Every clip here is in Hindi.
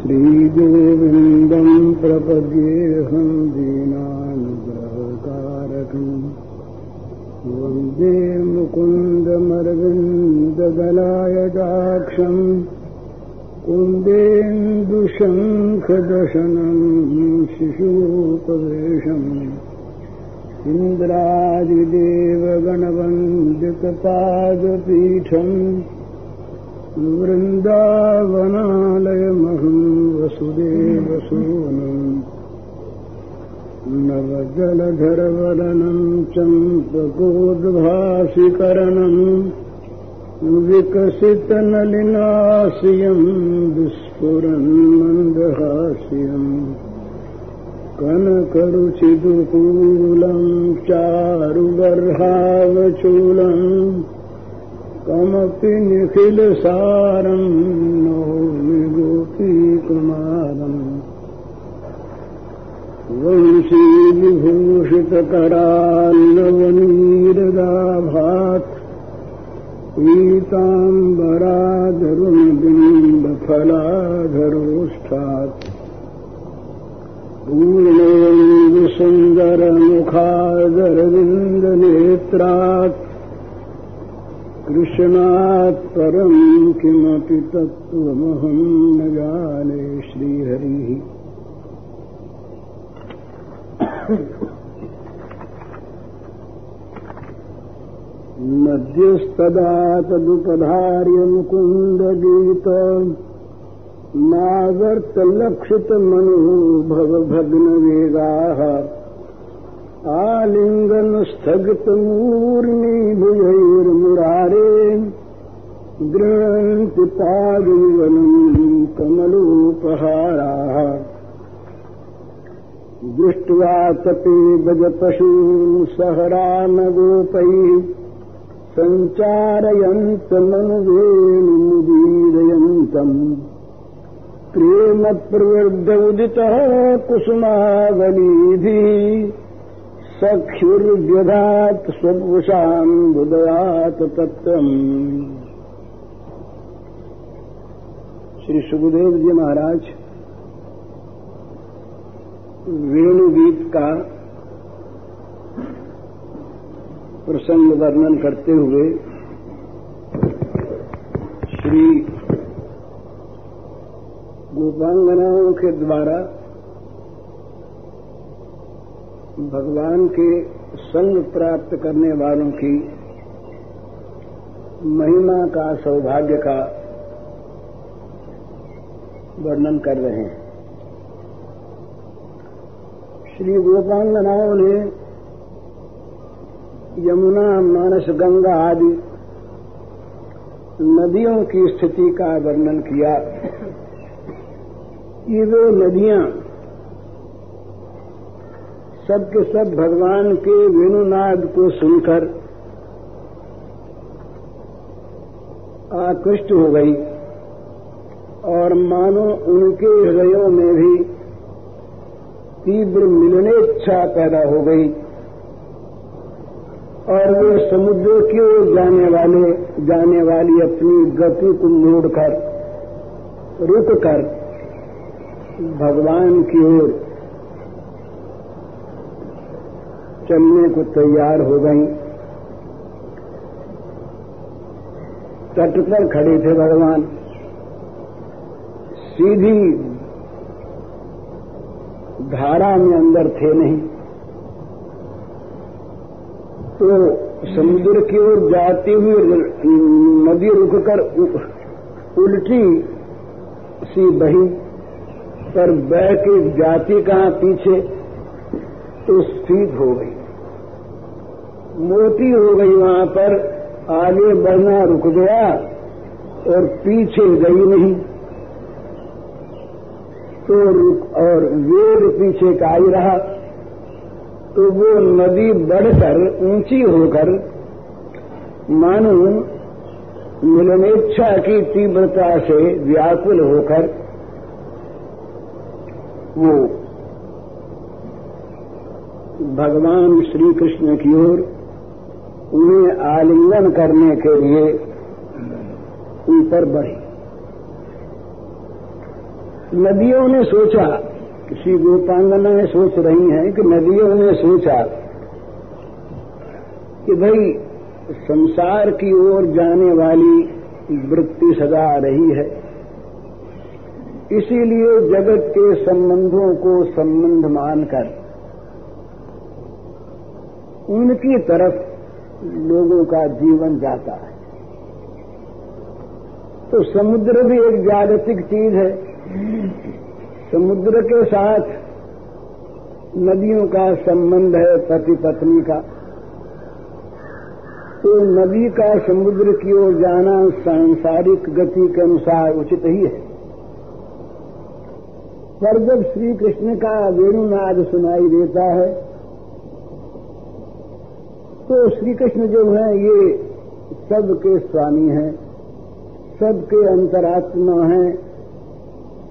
श्रीगोविन्दम् प्रपद्येऽहम् दीनानुग्रहकारकम् वन्दे मुकुन्दमरविन्दगलायदाक्षम् कुन्देन्दुशङ्खदशनम् शिशूपवेशम् इन्द्रादिदेवगणवन्दितपादपीठम् वृन्दावनालयमहं वसुदेवसूनम् नवदलधरवलनम् चम्पकोद्भासिकरणम् विकसितनलिनाशियम् विस्फुरन् मन्दहाशियम् कनकरुचिदुकूलम् चारुवर्हावचूलम् त्वमपि निखिलसारं नो निगोपीकुमानम् वंशीविभूषितकरान्नवनीरदाभात् पीताम्बराधरुबिम्बफलाधरोष्ठात् पूर्णेन्दुसुन्दरमुखादरविन्दनेत्रात् कृष्णात् परम् किमपि तत्त्वमहम् न जाने श्रीहरिः। नद्यस्तदा तदुपधार्य मुकुन्दगीत नावर्तलक्षितमनुभवभग्नवेगाः आलिङ्गनस्थगितमूर्णीभुजैर्मुरारे गृह्णन्ति पादयुवनम् कमलोपहाराः। दृष्ट्वा तपे गजपशून् सहरानगोपैः सञ्चारयन्तमनुवेणुमुदीरयन्तम् प्रेमप्रवृद्ध उदितः कुसुमावलीभिः सख्युर्व्यधात् स्वपुषाम् बुदयात् तत्त्वम्। श्री सुखदेव जी महाराज, वेणुगीत का प्रसंग वर्णन करते हुए श्री गोपांगनाओं के द्वारा भगवान के संग प्राप्त करने वालों की महिमा का, सौभाग्य का वर्णन कर रहे हैं। श्री गोपांगनाओं ने यमुना, मानस, गंगा आदि नदियों की स्थिति का वर्णन किया। ये वे नदियाँ सबके सब भगवान के वेणुनाद को सुनकर आकृष्ट हो गई और मानो उनके हृदयों में भी तीव्र मिलने इच्छा पैदा हो गई और वे समुद्र की ओर जाने वाले, जाने वाली अपनी गति को मोड़कर रुक कर भगवान की ओर चलने को तैयार हो गई। तट पर खड़े थे भगवान। सीधी धारा में अंदर थे नहीं। तो समुद्र की ओर जाती हुई नदी रुककर उल्टी सी बही, पर बह के जाती कहाँ पीछे तो स्थित हो गई। मोटी हो गई वहाँ पर, आगे बढ़ना रुक गया और पीछे गई नहीं। तो रुक और वेग पीछे का ही रहा। तो वो नदी बढ़कर ऊँची होकर, मानो मिलनेच्छा की तीव्रता से व्याकुल होकर, वो भगवान श्री कृष्ण की ओर उन्हें आलिंगन करने के लिए ऊपर पर बढ़ी। नदियों ने सोचा किसी गोपांगना ने सोच रही हैं कि नदियों ने सोचा कि भाई, संसार की ओर जाने वाली वृत्ति सदा आ रही है। इसीलिए जगत के संबंधों को संबंध मानकर उनकी तरफ़ लोगों का जीवन जाता है। तो समुद्र भी एक जागतिक चीज़ है। समुद्र के साथ नदियों का संबंध है पति पत्नी का। तो नदी का समुद्र की ओर जाना सांसारिक गति के अनुसार उचित ही है। पर जब श्री कृष्ण का वेणुनाद सुनाई देता है तो श्री कृष्ण जो है, ये सबके स्वामी हैं, सबके अंतरात्मा हैं,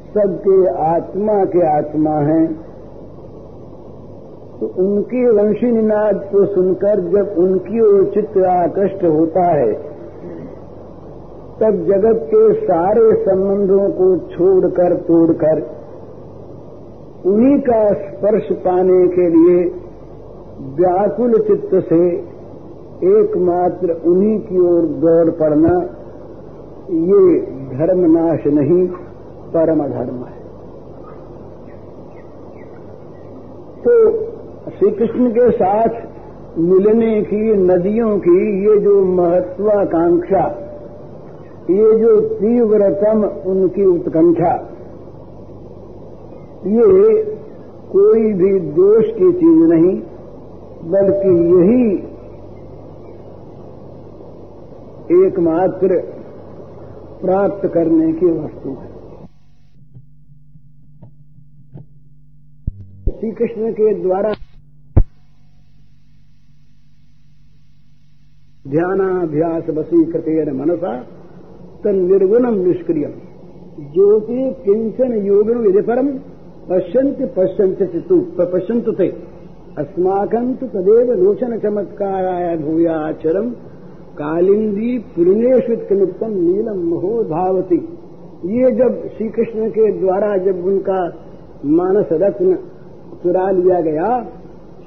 सबके आत्मा के आत्मा हैं। तो उनकी वंशी निनाद को सुनकर जब उनकी ओर चित्त आकृष्ट होता है, तब जगत के सारे संबंधों को छोड़कर तोड़कर उन्हीं का स्पर्श पाने के लिए व्याकुल चित्त से एकमात्र उन्हीं की ओर दौड़ पड़ना, ये धर्मनाश नहीं, परम धर्म है। तो श्री कृष्ण के साथ मिलने की, नदियों की, ये जो महत्वाकांक्षा, ये जो तीव्रतम उनकी उत्कंठा, ये कोई भी दोष की चीज़ नहीं। बल्कि यही एकमात्र प्राप्त करने की वस्तु है। श्री कृष्ण के द्वारा ध्यानाभ्यास वसीकृतेन मनसा तन्निर्गुणम निष्क्रियम। ज्योति किंचन योगिन यदि परम पश्यंत पश्यंत तु पश्यंत थे अस्माकं तु तदेव लोचन चमत्काराय भूयाचरम कालिंदी पूर्णेश्वित नीलम महो धावती। ये जब श्री कृष्ण के द्वारा जब उनका मानस रत्न चुरा लिया गया,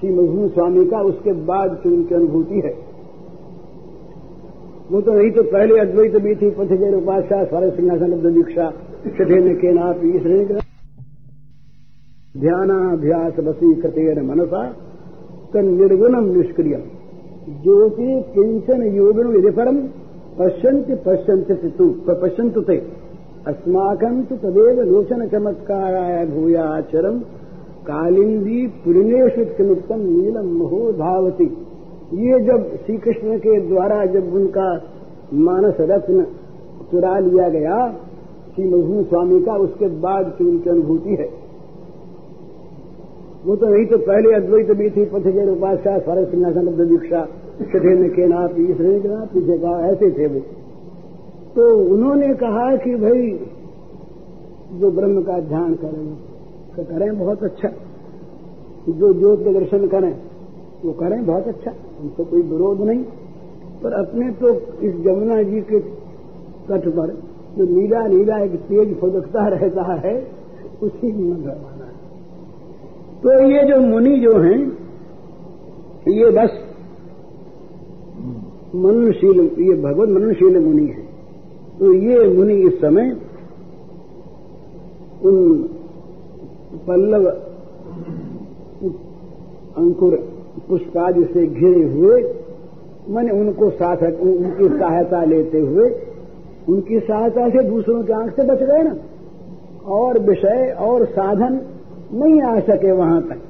श्री मजनू स्वामी का, उसके बाद की उनकी अनुभूति है। वो तो नहीं तो पहले अद्वैत भी थी पथ जैन उपास्या स्वर सिंहासन दीक्षा कठिन के नाप ध्यानाभ्यास वसी कृतेन मनसा, तन निर्गुणम निष्क्रियम ज्योति किंचन योगिन यदि परम पश्यंत पश्यंत तु पश्यंत थे अस्माकं तदेव लोचन चमत्काराय भूयाचरम कालिंदी पूर्णेशुत्तम नीलम महो धावती ये जब श्री कृष्ण के द्वारा जब उनका मानस रत्न चुरा लिया गया, श्री मजनू स्वामी का, उसके बाद की उनकी अनुभूति है। वो तो नहीं तो पहले अद्वैत भी थी पथजर उपास्या स्वर सिंहासन दीक्षा कठिन के नाथ श्रेणी के पीछे का ऐसे थे वो। तो उन्होंने कहा कि भाई, जो ब्रह्म का ध्यान करें तो करें बहुत अच्छा। जो ज्योत के दर्शन करें, वो करें बहुत अच्छा। उनको कोई विरोध नहीं। पर अपने तो इस जमुना जी के तट पर जो नीला नीला एक तेज फुदकता रहता है, उसी में भरवाना है तो ये जो मुनि जो हैं, ये बस मनुशील ये भगवत मनुशील मुनि है। तो ये मुनि इस समय उन पल्लव अंकुर पुष्पाद से घिरे हुए, मैंने उनको साथ उनकी सहायता लेते हुए, उनकी सहायता से दूसरों की आँख से बच गए ना। और विषय, और साधन नहीं आ सके वहाँ तक।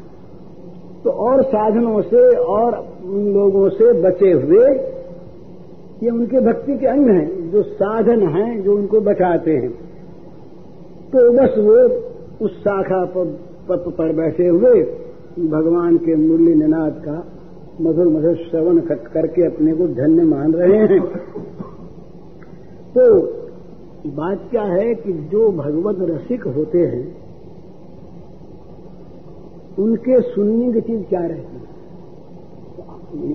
तो और साधनों से और उन लोगों से बचे हुए ये उनके भक्ति के अंग हैं जो साधन हैं जो उनको बचाते हैं। तो बस वो उस शाखा पर, पर बैठे हुए भगवान के मुरली निनाद का मधुर मधुर श्रवण करके अपने को धन्य मान रहे हैं। तो बात क्या है कि जो भगवत रसिक होते हैं उनके सुनने की चीज़ क्या रहती है?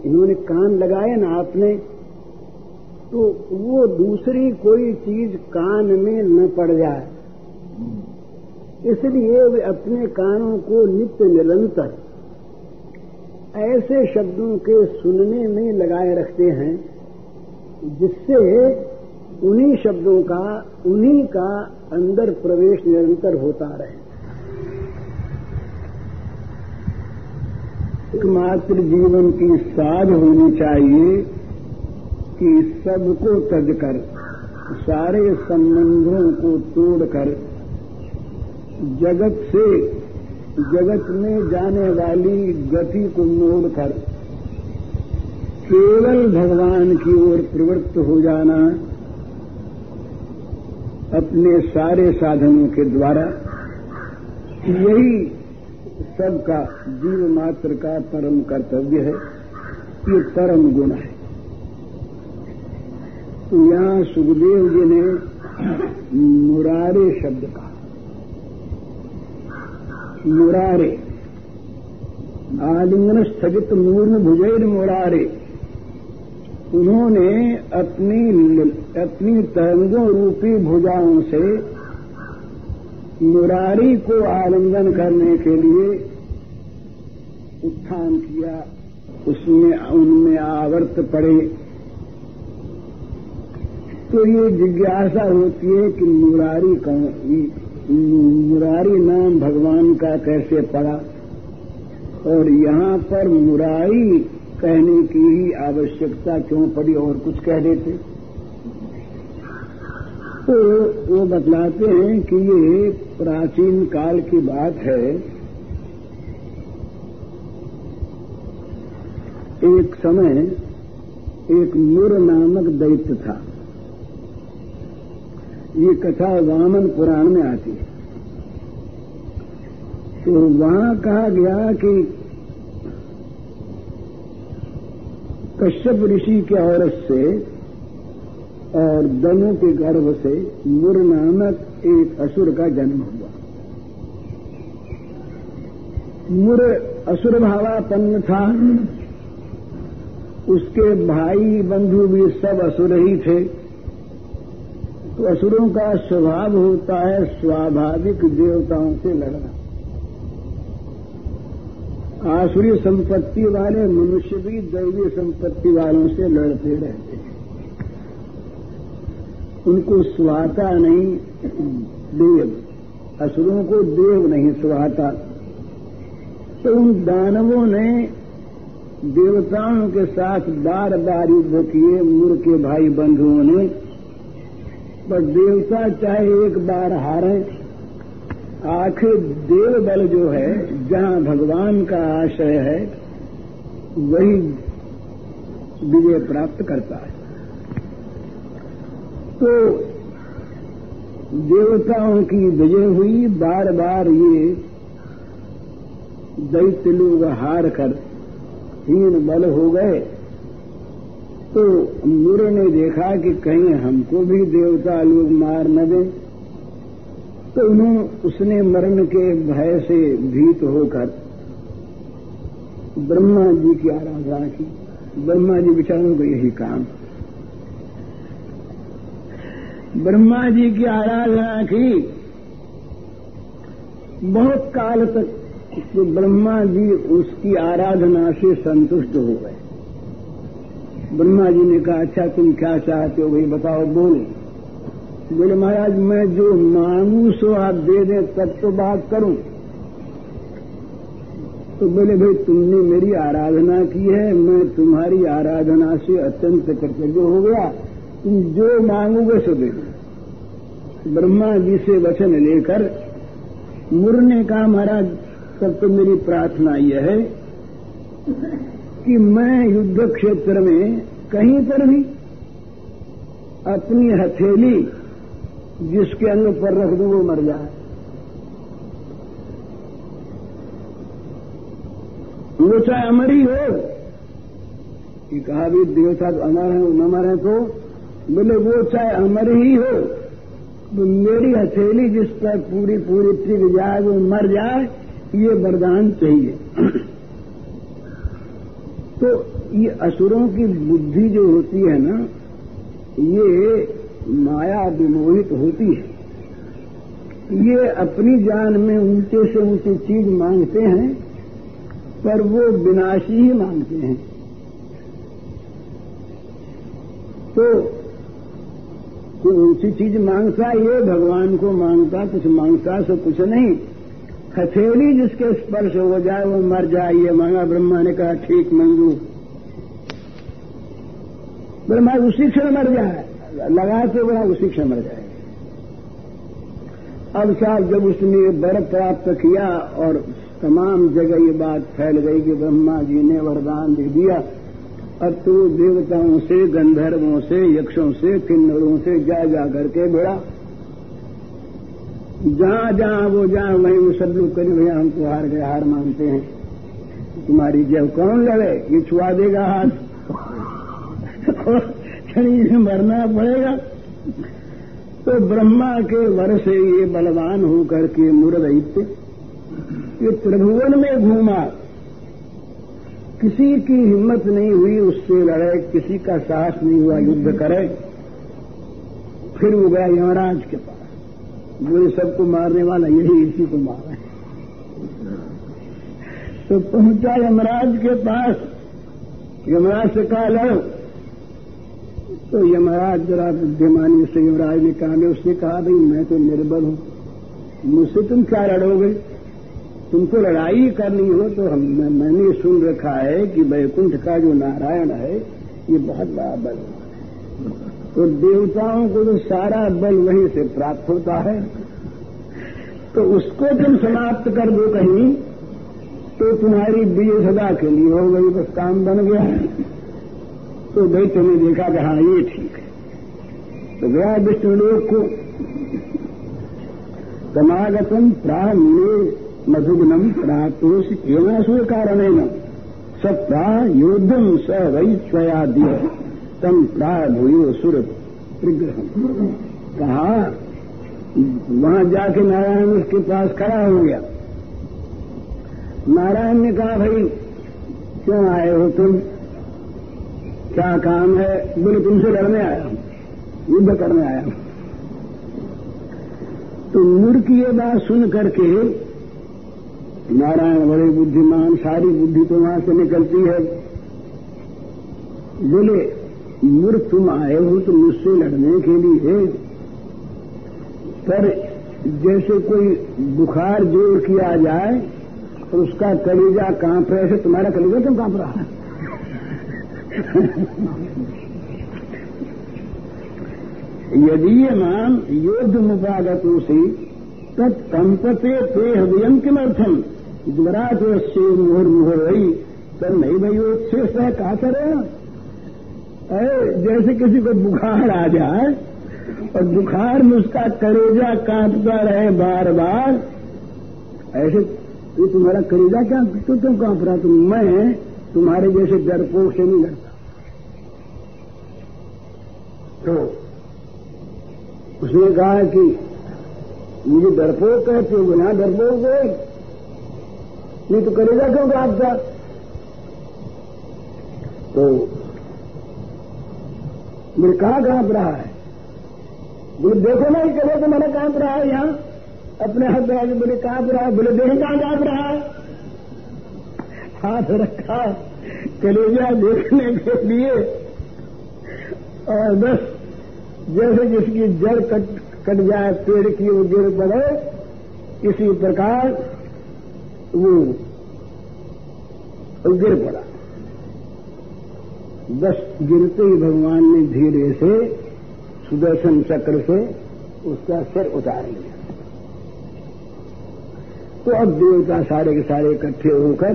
इन्होंने कान लगाए ना आपने तो वो दूसरी कोई चीज़ कान में न पड़ जाए। इसलिए वे अपने कानों को नित्य निरंतर ऐसे शब्दों के सुनने में लगाए रखते हैं, जिससे उन्हीं शब्दों का, उन्हीं का अंदर प्रवेश निरंतर होता रहे। एकमात्र जीवन की साध होनी चाहिए कि सबको तज कर, सारे संबंधों को तोड़कर जगत से, जगत में जाने वाली गति को मोड़कर केवल भगवान की ओर प्रवृत्त हो जाना, अपने सारे साधनों के द्वारा, यही सबका जीव मात्र का परम कर्तव्य है। ये परम गुण है। तो यहाँ सुखदेव जी ने मुरारे शब्द कहा। मुरारे। आलिंगन स्थगित मूर्ण भुजैर मुरारे। उन्होंने अपनी अपनी तरंगों रूपी भुजाओं से मुरारी को आलिंगन करने के लिए उत्थान किया। उसमें, उनमें आवर्त पड़े। तो ये जिज्ञासा होती है कि मुरारी कौन मुरारी नाम भगवान का कैसे पड़ा? और यहाँ पर मुरारी कहने की ही आवश्यकता क्यों पड़ी और कुछ कह देते? तो वो बतलाते हैं कि ये प्राचीन काल की बात है। एक समय एक मुर नामक दैत्य था। ये कथा वामन पुराण में आती है। तो वहाँ कहा गया कि कश्यप ऋषि के औरत से और दनु के गर्भ से मुर नामक एक असुर का जन्म हुआ। मुर असुर भावापन्न था। उसके भाई बंधु भी सब असुर ही थे। तो असुरों का स्वभाव होता है स्वाभाविक देवताओं से लड़ना। आसुरी संपत्ति वाले मनुष्य भी दैवीय संपत्ति वालों से लड़ते रहते हैं। उनको सुहाता नहीं, देव। असुरों को देव नहीं सुहाता। तो उन दानवों ने देवताओं के साथ बार बार युद्ध किए, मुर के भाई बंधुओं ने। पर देवता चाहे एक बार हारे, आखिर देव बल जो है, जहाँ भगवान का आशय है, वही विजय प्राप्त करता है। तो देवताओं की विजय हुई। बार बार ये दैत्य लोग हार कर हीन बल हो गए। तो मुरे ने देखा कि कहीं हमको भी देवता लोग मार न दें। तो उन्होंने उसने मरण के भय से भीत होकर ब्रह्मा जी की आराधना की। ब्रह्मा जी विचारों को यही काम। ब्रह्मा जी की आराधना की। बहुत काल तक तो ब्रह्मा जी उसकी आराधना से संतुष्ट हो गए। ब्रह्मा जी ने कहा अच्छा तुम क्या चाहते हो? भाई बताओ, बोले। बोले, महाराज, मैं जो मांगू सो आप दे दें, तब तो बात करूँ। तो बोले, भाई, तुमने मेरी आराधना की है, मैं तुम्हारी आराधना से अत्यंत कृतज्ञ हो गया। जो मांगोगे सो दे। ब्रह्मा जी से वचन लेकर, मुरने का महाराज, तब तो मेरी प्रार्थना यह है कि मैं युद्ध क्षेत्र में कहीं पर भी अपनी हथेली जिसके अंग पर रख दू, वो मर जाए। वो चाहे अमर ही कि कहा भी देवता अमर है, न अमर है तो बोले, वो चाहे अमर ही हो तो मेरी हथेली जिस पर पूरी पूरी टिक जाए वो मर जाए, ये वरदान चाहिए। तो ये असुरों की बुद्धि जो होती है ना, ये माया विमोहित होती है। ये अपनी जान में ऊँचे से ऊँची चीज़ मांगते हैं, पर वो विनाशी ही मांगते हैं। तो कोई ऊँची चीज़ माँगता ये भगवान को माँगता, कुछ माँगता सो कुछ नहीं। हथेली जिसके स्पर्श हो जाए, वो मर जाए ये मांगा ब्रह्मा ने कहा, ठीक मंजू। ब्रह्मा उसी क्षण मर जाए। लगाते बड़ा उसी क्षण मर जाए। अब साहब जब उसने वर प्राप्त किया और तमाम जगह ये बात फैल गई कि ब्रह्मा जी ने वरदान दे दिया अब तो देवताओं से, गंधर्वों से, यक्षों से, किन्नरों से जा जा करके बेड़ा। जहाँ जहाँ वो जहाँ वहीं वो सब लोग करें भैया हमको हार गए, हार मानते हैं। तुम्हारी जब कौन लड़े? ये छुआ देगा हाथ। शरीर मरना पड़ेगा। तो ब्रह्मा के वर से ये बलवान होकर के मुरदैत्य ये त्रिभुवन में घूमा। किसी की हिम्मत नहीं हुई, उससे लड़े, किसी का साहस नहीं हुआ, युद्ध करे। फिर वो गया यमराज के पास। बोले सबको मारने वाला, यही इसी को मारा है। तो पहुँचा यमराज के पास। यमराज से कहा लड़ो तो यमराज जरा बुद्धिमानी से यमराज ने कहा उसने कहा, भाई, मैं तो निर्बल हूँ। मुझसे तुम क्या लड़ोगे? तुमको लड़ाई करनी हो तो हम मैं, मैंने सुन रखा है कि वैकुंठ का जो नारायण है ये बहुत बड़ा बल तो देवताओं को तो सारा बल वहीं से प्राप्त होता है। तो उसको तुम समाप्त कर दो कहीं तो तुम्हारी विजय सदा के लिए हो गई बस काम बन गया। तो भाई तुमने देखा कि हाँ ये ठीक है। तो गया विष्णुलोक को। समागतम प्राण मधुग्नम प्रातोष एवं कारण सत्ता योद्धम स वही स्वयाद्य तम प्राभूयो सुर त्रिग्रह कहा? वहाँ जाके नारायण उसके पास खड़ा हो गया। नारायण ने कहा, भाई, क्यों आए हो तुम? क्या काम है? बोले, तुमसे लड़ने आया हूँ। युद्ध करने आया हूँ। तो मूर्ख ये बात सुन करके नारायण बड़े बुद्धिमान, सारी बुद्धि तो वहाँ से निकलती है। बोले, मूर्ख तुम आए हो तो मुझसे लड़ने के लिए। पर जैसे कोई बुखार ज़ोर किया जाए और उसका कलेजा काँप रहे ऐसे तुम्हारा कलेजा क्यों काँप रहा है? यदि ये मान योद्ध मुपागत से तत्कंपते ते किमर्थम? से मुहर मुहर रही तो नहीं भाई, वो शेष है, कहा करे? जैसे किसी को बुखार आ जाए, और बुखार में उसका करेजा कांपता रहे बार बार ऐसे, ये तुम्हारा करेजा क्या तो क्यों काँप रहा तुम? मैं, तुम्हारे जैसे डरपोक से नहीं लड़ता तो उसने कहा कि, मुझे डरपोक कहते हो, बिना डरपोक गए? नहीं तो करेगा क्यों आपका तो मेरे कहाँ काँप रहा है? बोले, देखो ना करे तो मैंने काँप रहा है यहाँ। अपने हाथ में आगे बोले, काँप रहा है। बोले देख कहाँ काँप रहा है? हाथ रखा, कलेजा देखने के लिए। और बस, जैसे जिसकी जड़ कट कट जाए, पेड़ की वो गिर पड़े, इसी प्रकार वो गिर पड़ा। बस गिरते ही भगवान ने धीरे से सुदर्शन चक्र से उसका सिर उतार लिया। तो अब देवता सारे के सारे इकट्ठे होकर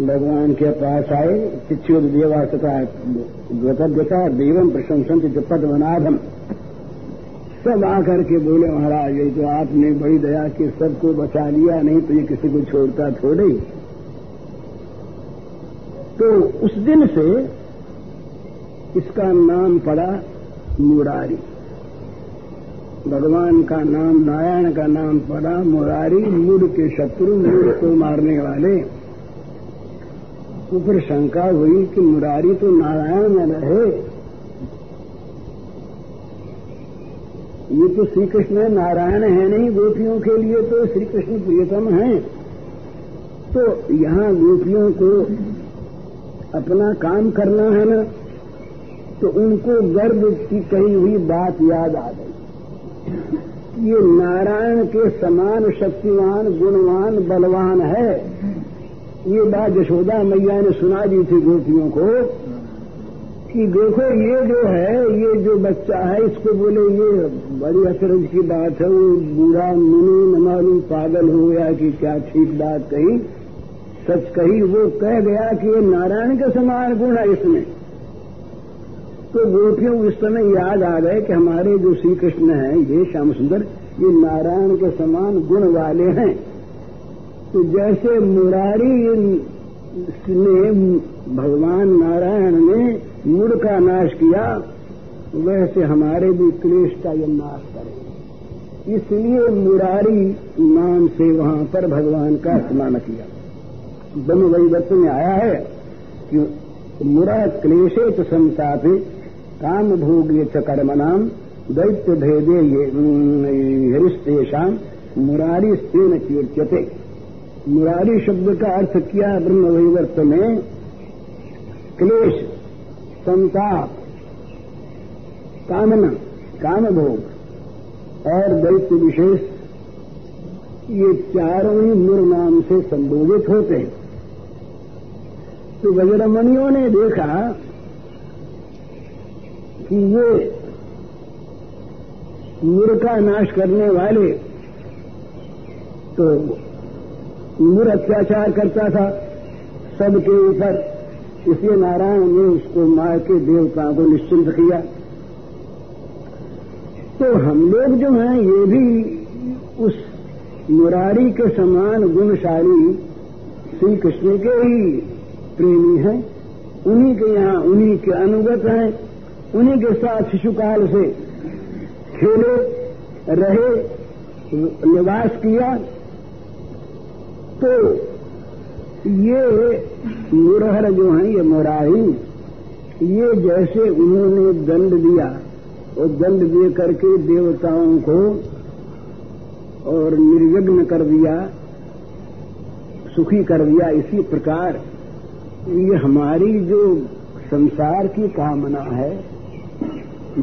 भगवान के पास आए चिच्योद देवा तथा गतव्यता देवम प्रशंसन पद्मनाभम सब आकर के बोले, महाराज, ये तो आपने बड़ी दया की सबको बचा लिया, नहीं तो ये किसी को छोड़ता थोड़े तो उस दिन से इसका नाम पड़ा मुरारी। भगवान का नाम, नारायण का नाम पड़ा मुरारी मूड के शत्रु मूड को मारने वाले। ऊपर शंका हुई कि मुरारी तो नारायण में रहे। ये तो श्री कृष्ण नारायण है नहीं, गोपियों के लिए तो श्री कृष्ण प्रियतम है। तो यहाँ गोपियों को अपना काम करना है ना तो उनको गर्भ की कही हुई बात याद आ गई। ये नारायण के समान शक्तिवान, गुणवान, बलवान है। ये बात यशोदा मैया ने सुना दी थी गोपियों को। कि देखो ये जो है, ये जो बच्चा है, इसको बोले, ये बड़ी अचरज की बात है, वो बूढ़ा मुनि न पागल हो गया कि क्या ठीक बात कही। सच कही, वो कह गया कि ये नारायण के समान गुण है इसमें। तो गोपियों, इस समय याद आ गए कि हमारे जो श्री कृष्ण हैं, ये श्याम सुंदर, ये नारायण के समान गुण वाले हैं। तो जैसे मुरारी ने, भगवान नारायण ने मूड का नाश किया, वैसे हमारे भी क्लेश का ये नाश करें। इसलिए मुरारी नाम से वहाँ पर भगवान का स्मरण किया। ब्रह्म वैवत्व में आया है कि मुरा क्लेशे तो संतापे, काम भोगे च कर्म नाम दैत्य भेदे ये हरिस्तेषाम मुरारी स्तेन कीर्त्यते मुरारी शब्द का अर्थ किया ब्रह्म वैवर्त में, क्लेश संताप कामना काम भोग और दैत्य विशेष, ये चारों ही मुर नाम से संबोधित होते हैं। तो गजरमणियों ने देखा कि ये मुर का नाश करने वाले तो मुर अत्याचार करता था, सबके ऊपर इसलिए नारायण ने उसको मार के देवताओं को निश्चिंत किया। तो हम लोग जो हैं, ये भी उस मुरारी के समान गुणशाली श्री कृष्ण के ही प्रेमी हैं। उन्हीं के यहाँ, उन्हीं के अनुगत हैं, उन्हीं के साथ शिशुकाल से खेले, रहे, निवास किया। तो ये मुरहर जो हैं, ये मुरारी ये जैसे उन्होंने दंड दिया और दंड दे करके देवताओं को और निर्विघ्न कर दिया, सुखी कर दिया, इसी प्रकार ये हमारी जो संसार की कामना है,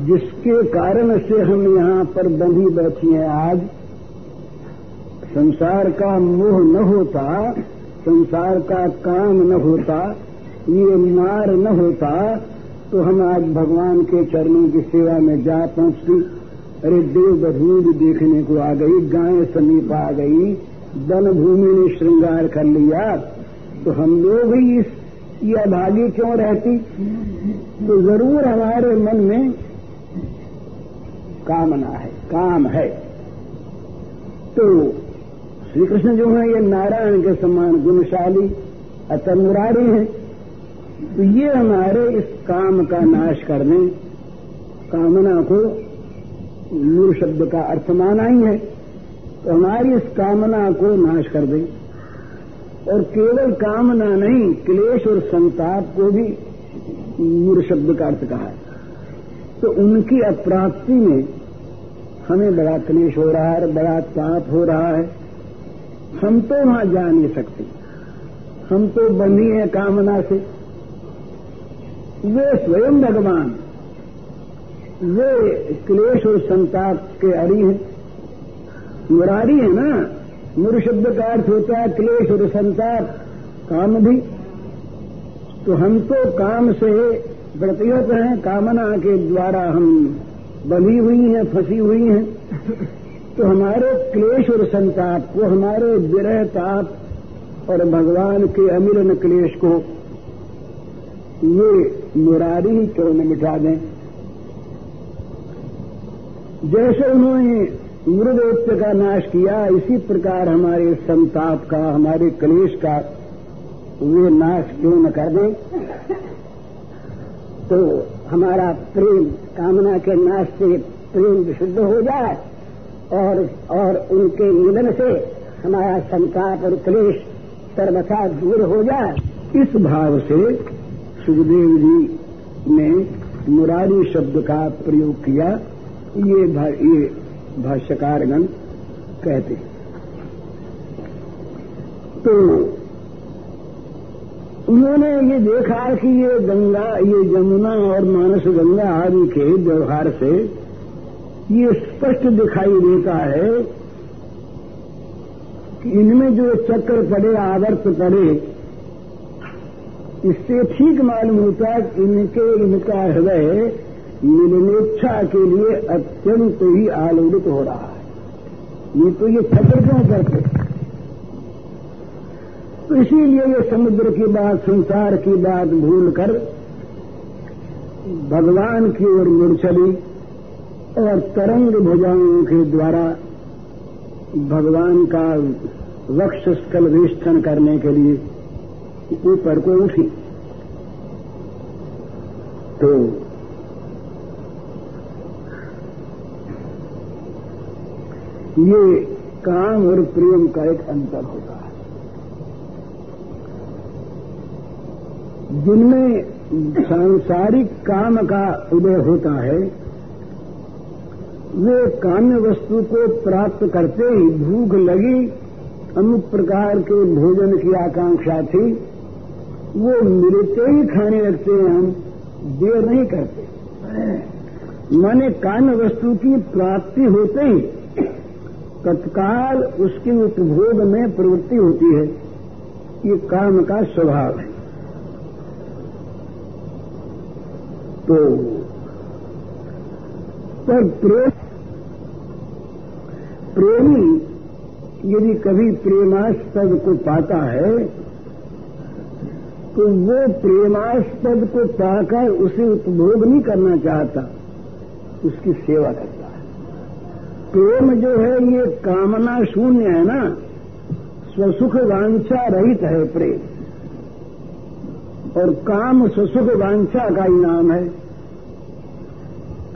जिसके कारण से हम यहाँ पर बंधी बैठी हैं आज, संसार का मोह न होता संसार का काम न होता, ये मार न होता तो हम आज भगवान के चरणों की सेवा में जा पहुँचती। अरे देव बधूर देखने को आ गई, गाय समीप आ गई वन भूमि ने श्रृंगार कर लिया तो हम लोग ही इस ये अभागी क्यों रहती? तो ज़रूर हमारे मन में कामना है, काम है। तो श्री कृष्ण जो है, ये नारायण के समान गुणशाली अतमुरारी हैं। तो ये हमारे इस काम का नाश करने, कामना को मूल शब्द का अर्थ माना ही है। तो हमारी इस कामना को नाश कर दें। और केवल कामना नहीं, क्लेश और संताप को भी मूल शब्द का अर्थ कहा है। तो उनकी अप्राप्ति में हमें बड़ा क्लेश हो रहा है, बड़ा ताप हो रहा है। हम तो वहाँ जा नहीं सकते। हम तो बनी है कामना से। वे स्वयं भगवान। वे क्लेश और संताप के अरी हैं। मुरारी है ना? मुर शब्द का अर्थ होता है क्लेश और संताप। काम भी। तो हम तो काम से प्रतिहत हैं। कामना के द्वारा हम बनी हुई हैं, फंसी हुई हैं। तो हमारे क्लेश और संताप को, हमारे विरह ताप और भगवान के अमिलन क्लेश को, ये मुरारी ही क्यों न मिटा दें। जैसे उन्होंने मृदेत्य का नाश किया, इसी प्रकार हमारे संताप का, हमारे क्लेश का, वे नाश क्यों न कर दें? तो हमारा प्रेम, कामना के नाश से प्रेम विशुद्ध हो जाए। और और उनके मिलन से हमारा संताप और क्लेश सर्वथा दूर हो जाए। इस भाव से सुखदेव जी ने मुरारी शब्द का प्रयोग किया। ये भा, ये भाष्यकारगण कहते तो उन्होंने ये देखा कि ये गंगा ये जमुना और मानस गंगा आदि के व्यवहार से ये स्पष्ट दिखाई देता है कि इनमें जो चक्र पड़े, आवर्त पड़े, इससे ठीक मालूम होता है इनके, इनका हृदय मिलनेच्छा के लिए अत्यंत ही आलोड़ित हो रहा है। ये तो ये चक्र क्यों करते? तो इसीलिए ये समुद्र की बात, संसार की बात भूलकर भगवान की ओर मुड़ चली। और तरंग भुजाओं के द्वारा भगवान का वक्ष स्थल वेष्टन करने के लिए ऊपर को उठी। तो ये काम और प्रेम का एक अंतर होता है। जिनमें सांसारिक काम का उदय होता है वे काम्य वस्तु को प्राप्त करते ही भूख लगी, अमुक प्रकार के भोजन की आकांक्षा थी। वो मिलते ही खाने लगते हैं हम, देर नहीं करते। माने काम्य वस्तु की प्राप्ति होते ही, तत्काल उसके उपभोग में प्रवृत्ति होती है। ये काम का स्वभाव है। तो पर प्रेम, प्रेमी यदि कभी प्रेमास्पद को पाता है तो वो प्रेमास्पद को पाकर उसे उपभोग नहीं करना चाहता, उसकी सेवा करता है। प्रेम जो है, ये कामना शून्य है ना, स्वसुख वांछा रहित है प्रेम। और काम स्वसुख वांछा का ही नाम है।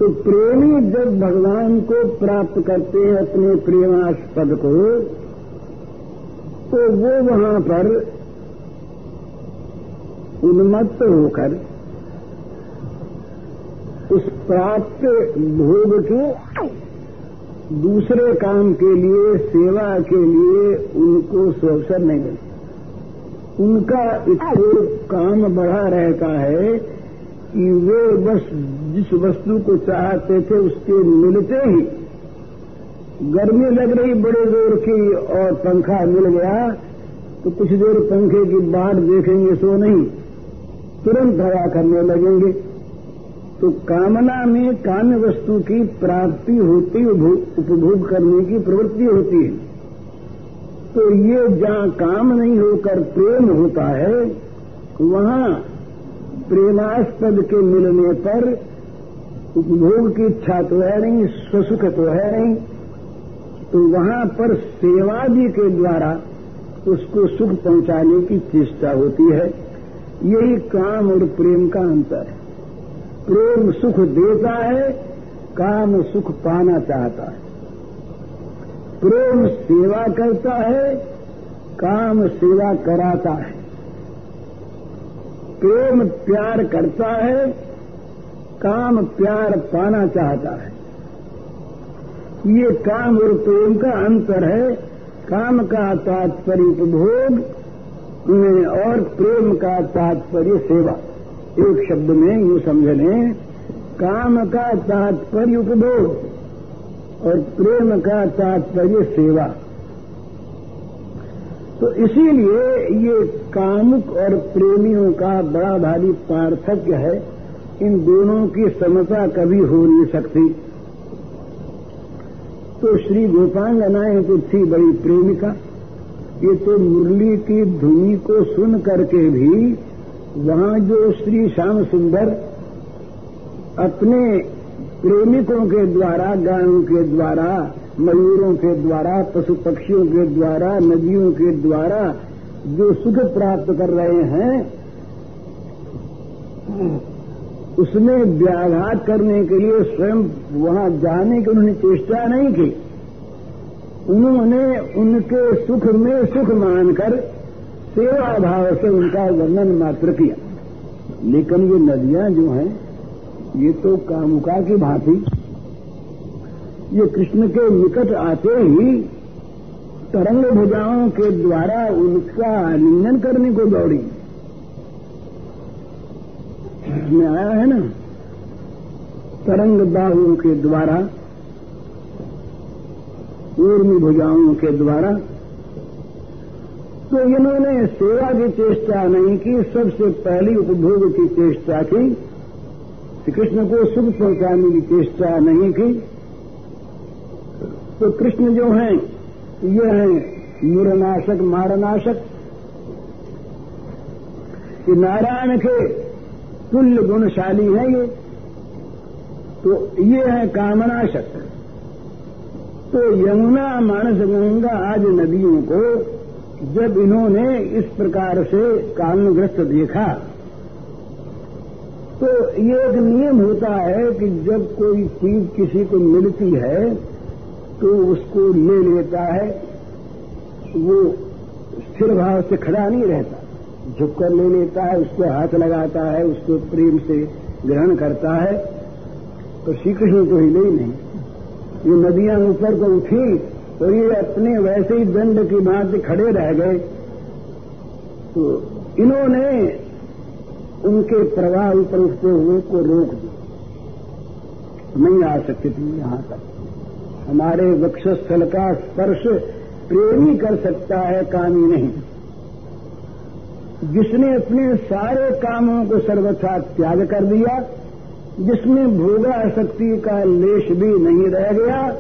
तो प्रेमी जब भगवान को प्राप्त करते हैं अपने प्रेमास्पद को तो वो वहाँ पर उन्मत्त होकर उस प्राप्त भोग के दूसरे काम के लिए सेवा के लिए उनको सुअवसर नहीं मिलता। उनका इतना काम बढ़ा रहता है कि वे बस, जिस वस्तु को चाहते थे उसके मिलते ही। गर्मी लग रही बड़े ज़ोर की और पंखा मिल गया तो कुछ देर पंखे की बाट देखेंगे सो नहीं, तुरंत हवा करने लगेंगे। तो कामना में काम्य वस्तु की प्राप्ति होती उपभोग करने की प्रवृत्ति होती है। तो ये जहाँ काम नहीं होकर प्रेम होता है, वहाँ प्रेमास्पद के मिलने पर उपभोग की इच्छा तो है नहीं, स्वसुख तो है नहीं तो वहाँ पर सेवादि के द्वारा उसको सुख पहुँचाने की चेष्टा होती है। यही काम और प्रेम का अंतर है। प्रेम सुख देता है, काम सुख पाना चाहता है। प्रेम सेवा करता है, काम सेवा कराता है। प्रेम प्यार करता है, काम प्यार पाना चाहता है। ये काम और प्रेम का अंतर है। काम का तात्पर्य उपभोग और प्रेम का तात्पर्य सेवा। एक शब्द में यूँ समझ लें, काम का तात्पर्य उपभोग और प्रेम का तात्पर्य सेवा। तो इसीलिए ये कामुक और प्रेमियों का बड़ा भारी पार्थक्य है। इन दोनों की समता कभी हो नहीं सकती। तो श्री गोपांगनाएँ तो थी बड़ी प्रेमिका। ये तो मुरली की धुनी को सुन करके भी वहाँ जो श्री श्याम सुंदर अपने प्रेमिकों के द्वारा, गायों के द्वारा, मयूरों के द्वारा, पशु पक्षियों के द्वारा, नदियों के द्वारा जो सुख प्राप्त कर रहे हैं, उसमें व्याघात करने के लिए स्वयं वहाँ जाने की उन्होंने चेष्टा नहीं की। उन्होंने उनके सुख में सुख मानकर सेवा भाव से उनका वर्णन मात्र किया। लेकिन ये नदियाँ जो हैं, ये तो कामुका की भांति। ये कृष्ण के निकट आते ही तरंग भुजाओं के द्वारा उनका आलिंगन करने को दौड़ी। में आया है ना? तरंग बाहुओं के द्वारा, ऊर्मी भुजाओं के द्वारा। तो इन्होंने सेवा की चेष्टा नहीं की, सबसे पहली उपभोग की चेष्टा की। श्री कृष्ण को सुख पहुँचाने की चेष्टा नहीं की। तो कृष्ण जो हैं ये हैं मुरनाशक मारनाशक। कि नारायण के तुल्य गुणशाली हैं ये तो ये है कामनाशक। तो यमुना, मानस, गंगा आज नदियों को जब इन्होंने इस प्रकार से कालग्रस्त देखा तो ये एक नियम होता है कि जब कोई चीज़ किसी को मिलती है तो उसको ले लेता है, वो स्थिर भाव से खड़ा नहीं रहता। झुककर ले लेता है, उसको हाथ लगाता है, उसको प्रेम से ग्रहण करता है तो श्री कृष्ण तो ही नहीं ये नदियाँ ऊपर को उठी तो ये अपने वैसे ही दंड की भांति खड़े रह गए। तो इन्होंने उनके प्रवाह ऊपर उठते हुए को रोक दिया। नहीं आ सकती थी यहाँ तक। हमारे वक्षस्थल का स्पर्श प्रेमी कर सकता है, कामी नहीं। जिसने अपने सारे कामों को सर्वथा त्याग कर दिया, जिसमें भोगा शक्ति का लेश भी नहीं रह गया,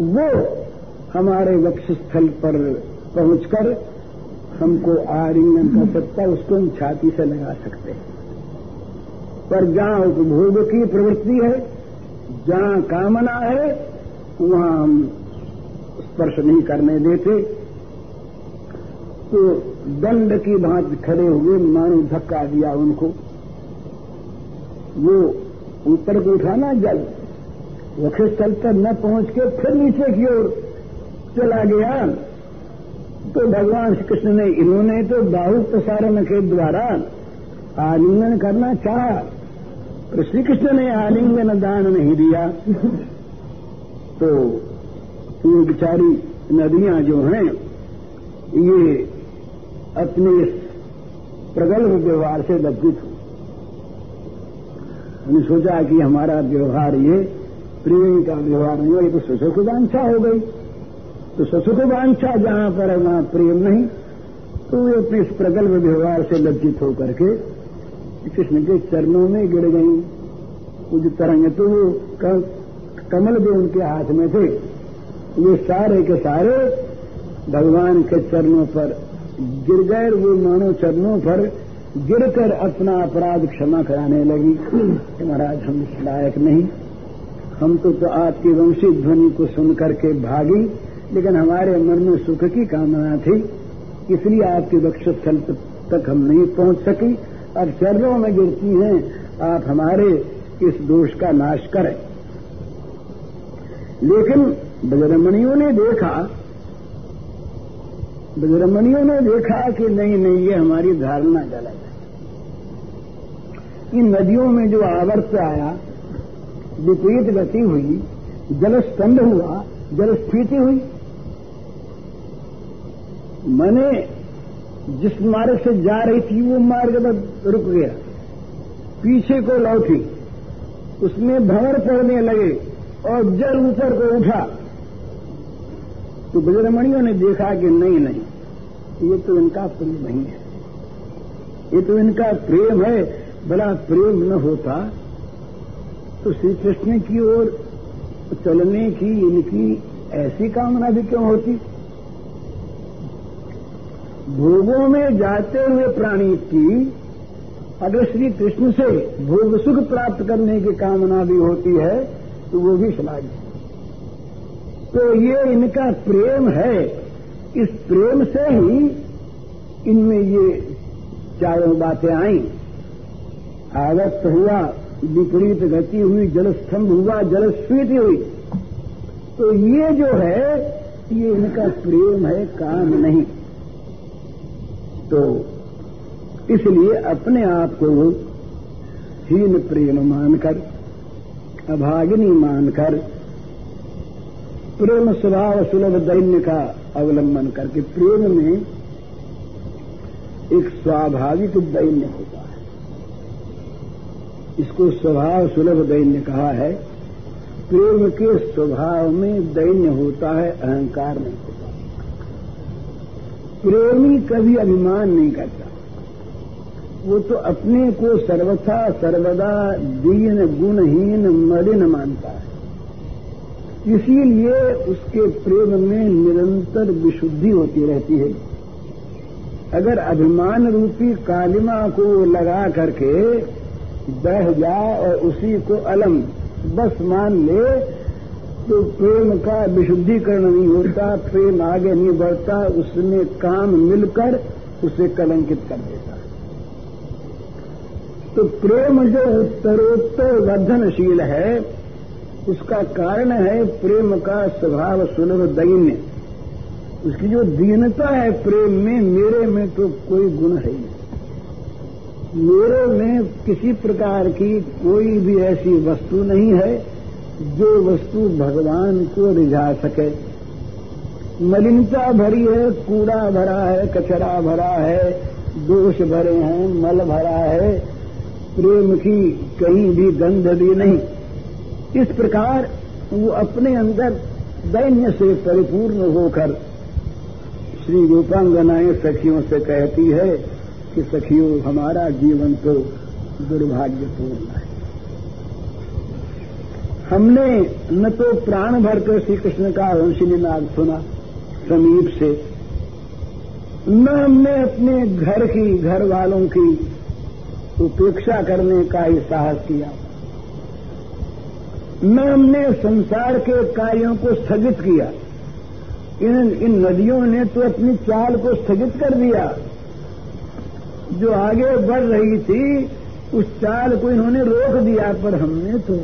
वो हमारे वक्षस्थल पर पहुंचकर हमको आरिंगन कर सकता उसको हम छाती से लगा सकते हैं। पर जहाँ उपभोग की प्रवृत्ति है, जहाँ कामना है वहाँ हम स्पर्श नहीं करने देते। तो दंड की भांति खड़े हुए मानो धक्का दिया उनको। वो ऊपर को उठाना जल वक्ष स्थल पर न पहुँच के फिर नीचे की ओर चला गया। तो भगवान श्री कृष्ण ने, इन्होंने तो बाहु प्रसारण के द्वारा आलिंगन करना चाहा श्री कृष्ण ने आलिंगन दान नहीं दिया। तो ये बिचारी नदियाँ जो हैं, ये अपने इस प्रगल्भ व्यवहार से लज्जित हुई। हमने सोचा कि हमारा व्यवहार ये, प्रेम का व्यवहार नहीं ये तो ससुर वांछा हो गई। तो ससुर वांछा, जहाँ पर है, वहाँ प्रेम नहीं। तो वे अपने इस प्रगल्भ व्यवहार से लज्जित होकर के कृष्ण के चरणों में गिर गई। कुछ तरंग तो वो कमल भी उनके हाथ में थे। ये सारे के सारे भगवान के चरणों पर गिर गए वो मानो चरणों पर गिरकर अपना अपराध क्षमा कराने लगी। महाराज हम इस लायक नहीं। हम तो, तो आपकी वंशी ध्वनि को सुन करके भागी लेकिन हमारे मन में सुख की कामना थी। इसलिए आपके वक्षस्थल तक हम नहीं पहुँच सकी। अब चरणों में गिरती हैं। आप हमारे इस दोष का नाश करें। लेकिन बजरमणियों ने देखा बजरमणियों ने देखा कि नहीं नहीं, ये हमारी धारणा गलत है। इन नदियों में जो आवर्त आया, विपरीत गति हुई, जलस्कंद हुआ, जलस्फीति हुई। मैंने जिस मार्ग से जा रही थी, वो मार्ग पर रुक गया। पीछे को लौटी, उसमें भंवर पड़ने लगे। और जल ऊपर को उठा तो बजरमणियों ने देखा कि नहीं नहीं, ये तो इनका प्रेम नहीं है। ये तो इनका प्रेम है बड़ा प्रेम न होता तो श्री कृष्ण की ओर चलने की, इनकी ऐसी कामना भी क्यों होती? भोगों में जाते हुए प्राणी की, अगर श्री कृष्ण से भोग सुख प्राप्त करने की कामना भी होती है तो वो भी श्लाघ्य तो ये इनका प्रेम है। इस प्रेम से ही इनमें ये चारों बातें आई। आगत हुआ, विपरीत गति हुई, जलस्तंभ हुआ जलस्फीति हुई। तो ये जो है, ये इनका प्रेम है, काम नहीं। तो इसलिए अपने आप को हीन प्रेम मानकर अभागिनी मानकर, प्रेम स्वभाव सुलभ दैन्य का अवलंबन करके प्रेम में एक स्वाभाविक दैन्य होता है। इसको स्वभाव सुलभ दैन्य कहा है। प्रेम के स्वभाव में दैन्य होता है, अहंकार नहीं होता। प्रेमी कभी अभिमान नहीं करता। वो तो अपने को सर्वथा, सर्वदा दीन, गुणहीन, मलिन मानता है। इसीलिए उसके प्रेम में निरंतर विशुद्धि होती रहती है। अगर अभिमान रूपी कालिमा को लगा करके बह जाए और उसी को अलम, बस मान ले तो प्रेम का विशुद्धिकरण नहीं होता, प्रेम आगे नहीं बढ़ता, उसमें काम मिलकर उसे कलंकित कर देता। तो प्रेम जो उत्तरोत्तर वर्धनशील है, उसका कारण है प्रेम का स्वभाव सुलभ दैन्य। उसकी जो दीनता है प्रेम में, मेरे में तो कोई गुण है नहीं। मेरे में किसी प्रकार की कोई भी ऐसी वस्तु नहीं है, जो वस्तु भगवान को रिझा सके। मलिनता भरी है, कूड़ा भरा है, कचरा भरा है, दोष भरे हैं, मल भरा है प्रेम की कहीं भी गंध भी नहीं। इस प्रकार वो अपने अंदर दैन्य से परिपूर्ण होकर श्री रूपांगनाएँ सखियों से कहती है कि सखियों, हमारा जीवन तो दुर्भाग्यपूर्ण है। हमने न तो प्राण भरकर श्री कृष्ण का वंशिनी नाग सुना समीप से, न हमने अपने घर की, घर वालों की उपेक्षा करने का ही साहस किया। न हमने संसार के कार्यों को स्थगित किया। इन इन नदियों ने तो अपनी चाल को स्थगित कर दिया। जो आगे बढ़ रही थी, उस चाल को इन्होंने रोक दिया, पर हमने तो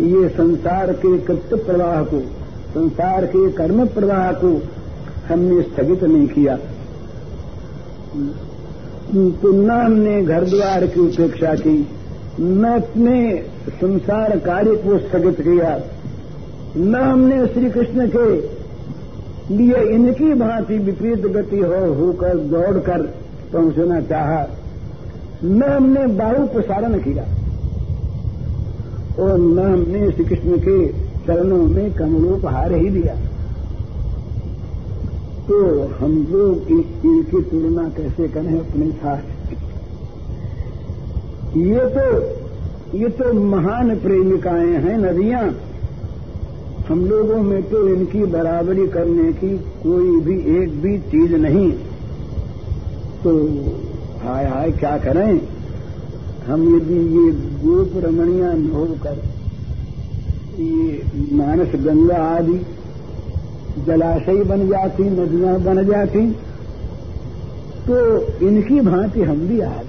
ये संसार के कृत्य प्रवाह को, संसार के कर्म प्रवाह को हमने स्थगित नहीं किया। तो न हमने घर द्वार की उपेक्षा की। न अपने संसार कार्य को स्थगित किया। न हमने श्री कृष्ण के लिए इनकी भांति विपरीत गति हो, होकर दौड़कर पहुँचना चाहा। न हमने बाहु प्रसारण किया। और न हमने श्री कृष्ण के चरणों में कमलोपहार ही दिया। तो हम लोग इनकी तुलना कैसे करें अपने साथ? ये तो ये तो महान प्रेमिकाएँ हैं नदियाँ। हम लोगों में तो इनकी बराबरी करने की कोई भी एक भी चीज़ नहीं। तो हाय हाय, क्या करें? हम यदि ये गोप रमणियाँ न होकर ये मानस गंगा आदि जलाशय बन जाती, नदियाँ बन जाती। तो इनकी भांति हम भी आज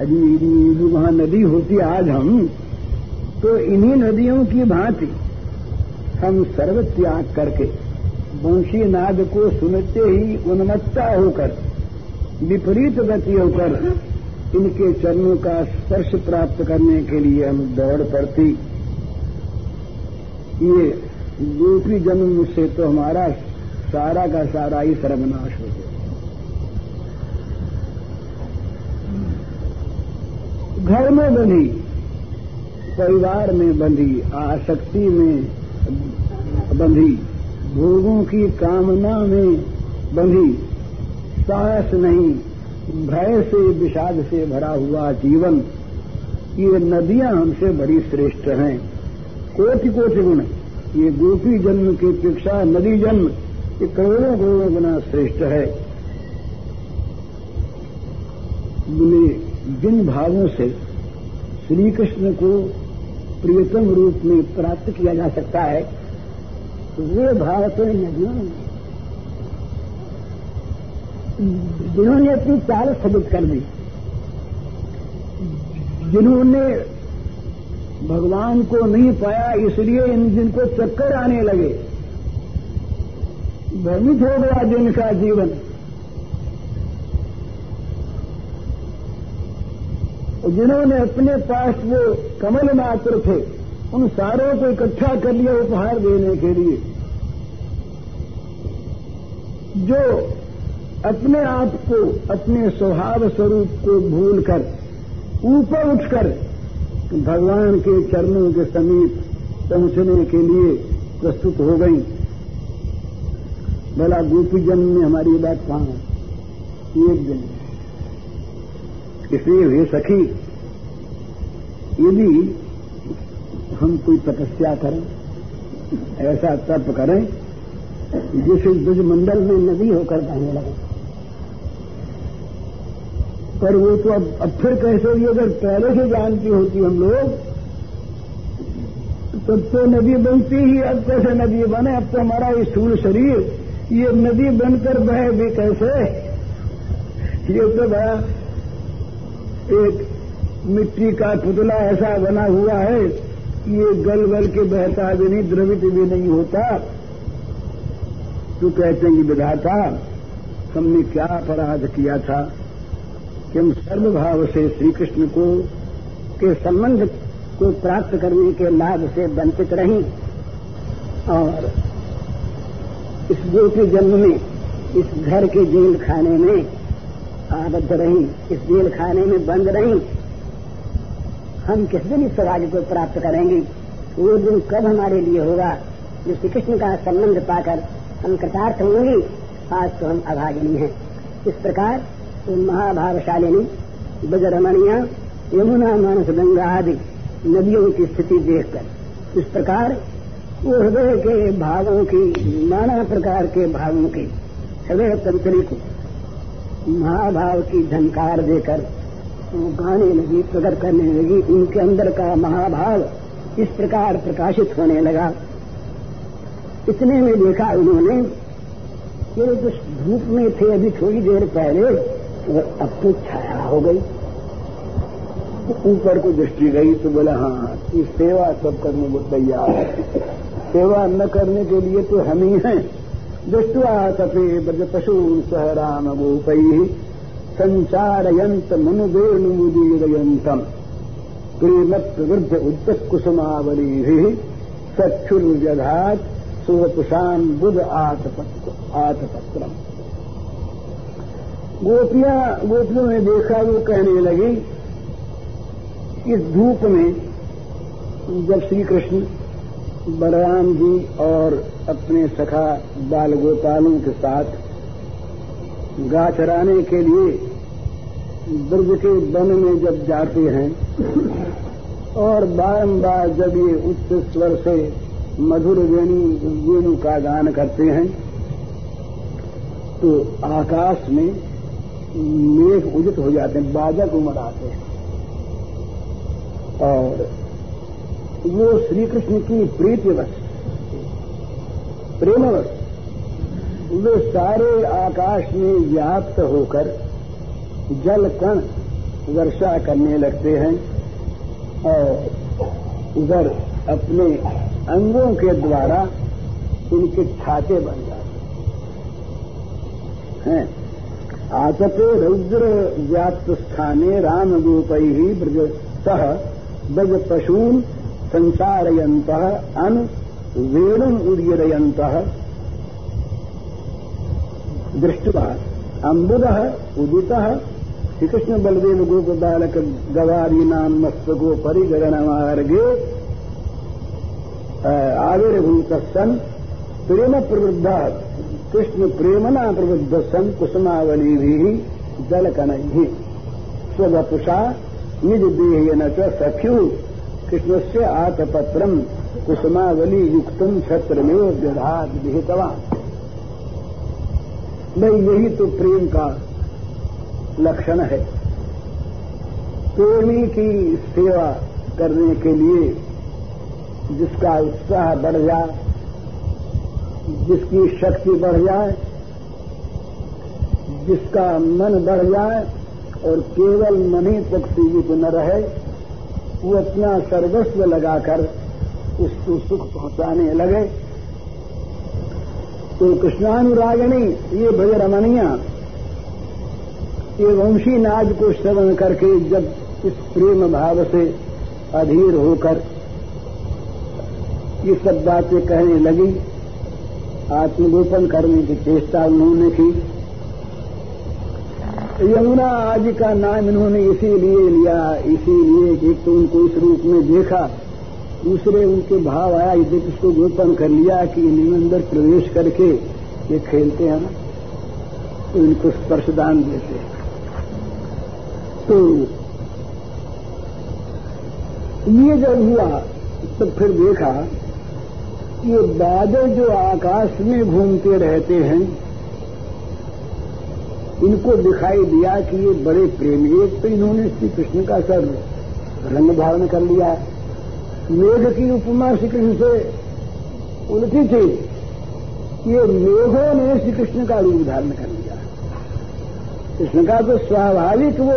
यदि यदि वहाँ नदी होती आज हम तो इन्हीं नदियों की भांति हम सर्व त्याग करके वंशी नाद को सुनते ही उन्मत्ता होकर, विपरीत गति होकर इनके चरणों का स्पर्श प्राप्त करने के लिए हम दौड़ पड़ती। ये गोपी जन्म से तो हमारा सारा का सारा ही सर्वनाश हो गया। घर में बंधी, परिवार में बंधी, आसक्ति में बंधी, भोगों की कामना में बंधी, साहस नहीं, भय से, विषाद से भरा हुआ जीवन। ये नदियाँ हमसे बड़ी श्रेष्ठ हैं। कोटि कोटि गुण। ये गोपी जन्म की अपेक्षा नदी जन्म। ये करोड़ों करोड़ों गुना श्रेष्ठ है। बोले जिन भावों से श्री कृष्ण को प्रियतम रूप में प्राप्त किया जा सकता है वे भाव तो नदियों जिन्होंने अपनी चाल स्थगित कर दी, जिन्होंने भगवान को नहीं पाया, इसलिए इन जिनको चक्कर आने लगे। भ्रमित हो गया जिनका जीवन। जिन्होंने अपने पास वो कमल मात्र थे, उन सारों को इकट्ठा कर लिया उपहार देने के लिए। जो अपने आप को, अपने स्वभाव स्वरूप को भूलकर, ऊपर उठकर भगवान के चरणों के समीप पहुँचने के लिए प्रस्तुत हो गई। भला गोपी जन्म में हमारी बात कहाँ एक दिन। इसलिए वे सखी, यदि हम कोई तपस्या करें, ऐसा तप करें, जिसे ब्रजमंडल में नदी होकर बहने लगे। पर वो तो अब अब फिर कैसे हुई अगर पहले से जानती होती हम लोग तब तो नदी बनती ही अब कैसे नदी बने? अब तो हमारा स्थूल शरीर, ये नदी बनकर बहे भी कैसे? ये तो बड़ा एक मिट्टी का पुतला ऐसा बना हुआ है कि ये गल गल के बहता भी नहीं, द्रवित भी नहीं होता। तो कहते हैं कि विधाता, हमने क्या अपराध किया था? कि हम सर्वभाव से श्री कृष्ण को, के संबंध को प्राप्त करने के लाभ से वंचित रही। और इस गोपी जन्म में, इस घर के जेल खाने में आबद्ध रही, इस जेल खाने में बंद रही। हम किस दिन इस राज्य को प्राप्त करेंगे? वो दिन कब हमारे लिए होगा? जो श्री कृष्ण का संबंध पाकर हम कृतार्थ होंगे, आज तो हम अभागिनी हैं। इस प्रकार महाभावशालिनी बजरमणिया यमुना, मानस, गंगा आदि नदियों की स्थिति देखकर, इस प्रकार वो हृदय के भावों की, नाना प्रकार के भावों की, हृदय तंत्री को महाभाव की झंकार देकर, वो गाने लगी, प्रकट करने लगी, उनके अंदर का महाभाव इस प्रकार प्रकाशित होने लगा। इतने में देखा उन्होंने कि जो धूप में थे अभी थोड़ी देर पहले अब तो छाया हो गई। ऊपर को दृष्टि गई तो बोला हाँ कि सेवा सब करने को तैयार है। सेवा न करने के लिए तो हम ही हैं। दृष्टवा तपे ब्रज पशु सह राम गोपई संचारयंत मनुवेणुमुदीरयंतम प्रेम प्रवृद्ध उद्दत कुसुमावली सक्षुर्व्यघात सुवपुषाम बुध आतपत्र आतपत्रम। गोपियाँ, गोपियों ने देखा वो कहने लगी, इस धूप में जब श्री कृष्ण बलराम जी और अपने सखा बाल गोपालों के साथ गा चराने के लिए दुर्ग के वन में जब जाते हैं, और बारंबार जब ये उच्च स्वर से मधुर वेणु वेणु का गान करते हैं तो आकाश में मेघ उदित हो जाते हैं, बाजक उमड़ आते हैं। और वो श्री कृष्ण की प्रीतिवश, प्रेमवश, वे सारे आकाश में व्याप्त होकर जल कण वर्षा करने लगते हैं और उधर अपने अंगों के द्वारा इनके छाते बन जाते हैं? आतपे रौद्र व्याप्त स्थाने राम गोपई ही ब्रज सह ब्रज पशून संसारयंत अन वेणुम उदीरयंत दृष्टवा, अम्बुद, उदित श्रीकृष्ण बलदेव गोप बालक गवारी नाम मस्तको परिगणन मार्गे आविर्भूत सन प्रेम प्रवृद्ध कृष्ण प्रेमना प्रबुद्ध सन कुसुमावली भी जल कनही स्वपुषा निज देह न सख्यु कृष्ण से आतपत्रम कुसुमावली युक्तम छत्रमेव व्यधात विहितवान। नहीं, यही तो प्रेम का लक्षण है। प्रेमी की सेवा करने के लिए जिसका उत्साह बढ़ जाए जिसकी शक्ति बढ़ जाए, जिसका मन बढ़ जाए, और केवल मन ही तक सीमित न रहे, वो अपना सर्वस्व लगाकर उसको सुख पहुँचाने लगे। तो कृष्णानुरागिणी, ये भज रमणिया ये वंशी नाद को श्रवण करके जब इस प्रेम भाव से अधीर होकर ये सब बातें कहने लगी आत्मगोपन करने की चेष्टा उन्होंने की। यमुना आदि का नाम इन्होंने इसीलिए लिया, इसीलिए कि तो उनको इस रूप में देखा। दूसरे उनके भाव आया जब इसको गोपन कर लिया कि इन्हें अंदर प्रवेश करके ये खेलते हैं ना? तो इनको स्पर्शदान देते तो ये जब हुआ तो फिर देखा ये बादल जो आकाश में घूमते रहते हैं, इनको दिखाई दिया कि ये बड़े प्रेमी एक तो इन्होंने श्री कृष्ण का सर रंग धारण कर लिया। मेघ की उपमा श्री कृष्ण से उल्टी थी ये मेघों ने श्री कृष्ण का रूप धारण कर लिया। कृष्ण का तो स्वाभाविक वो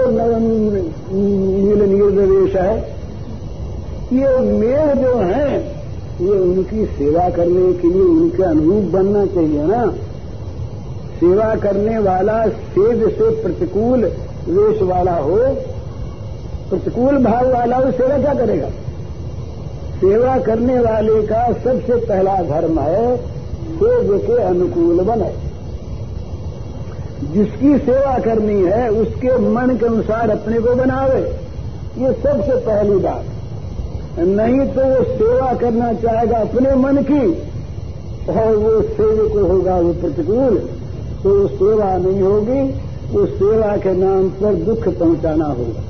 नील निर्देश है ये मेघ जो है ये उनकी सेवा करने के लिए उनके अनुरूप बनना चाहिए ना। सेवा करने वाला सेव से प्रतिकूल वेश वाला हो, प्रतिकूल भाव वाला हो सेवा क्या करेगा। सेवा करने वाले का सबसे पहला धर्म है सेव के अनुकूल बने। जिसकी सेवा करनी है, उसके मन के अनुसार अपने को बनावे। ये सबसे पहली बात। नहीं तो वो सेवा करना चाहेगा अपने मन की। और वो सेवक होगा वो प्रतिकूल। तो वो सेवा नहीं होगी, वो सेवा के नाम पर दुख पहुंचाना होगा।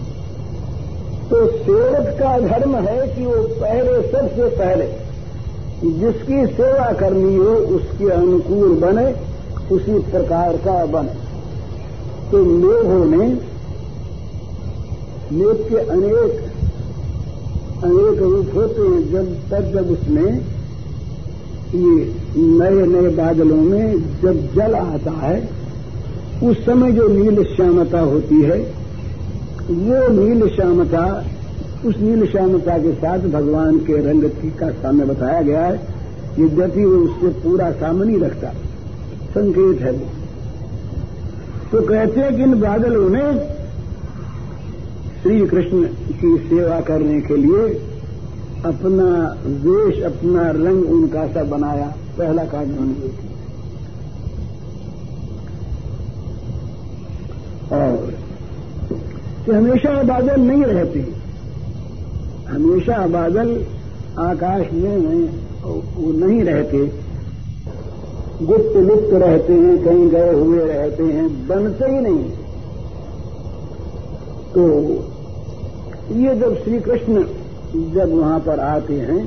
तो सेवक का धर्म है कि वो पहले, सबसे पहले जिसकी सेवा करनी हो, उसके अनुकूल बने, उसी प्रकार का बने। तो मेघों ने मेघ के अनेक अनेक रूप होते हैं जब, तब जब उसमें ये नए नए बादलों में जब जल आता है, उस समय जो नील श्यामता होती है, वो नील श्यामता, उस नील श्यामता के साथ भगवान के रंग का सामने बताया गया है यद्यपि वो उससे पूरा सामने रखता। संकेत है वो। तो कहते हैं कि इन बादलों ने श्री कृष्ण की सेवा करने के लिए अपना वेश, अपना रंग उनका सा बनाया। पहला कार्य उन्होंने और कि हमेशा बादल नहीं रहते। हमेशा बादल आकाश में वो नहीं रहते। गुप्त लुप्त रहते हैं, कहीं गए हुए रहते हैं, बनते ही नहीं। तो ये जब श्री कृष्ण जब वहाँ पर आते हैं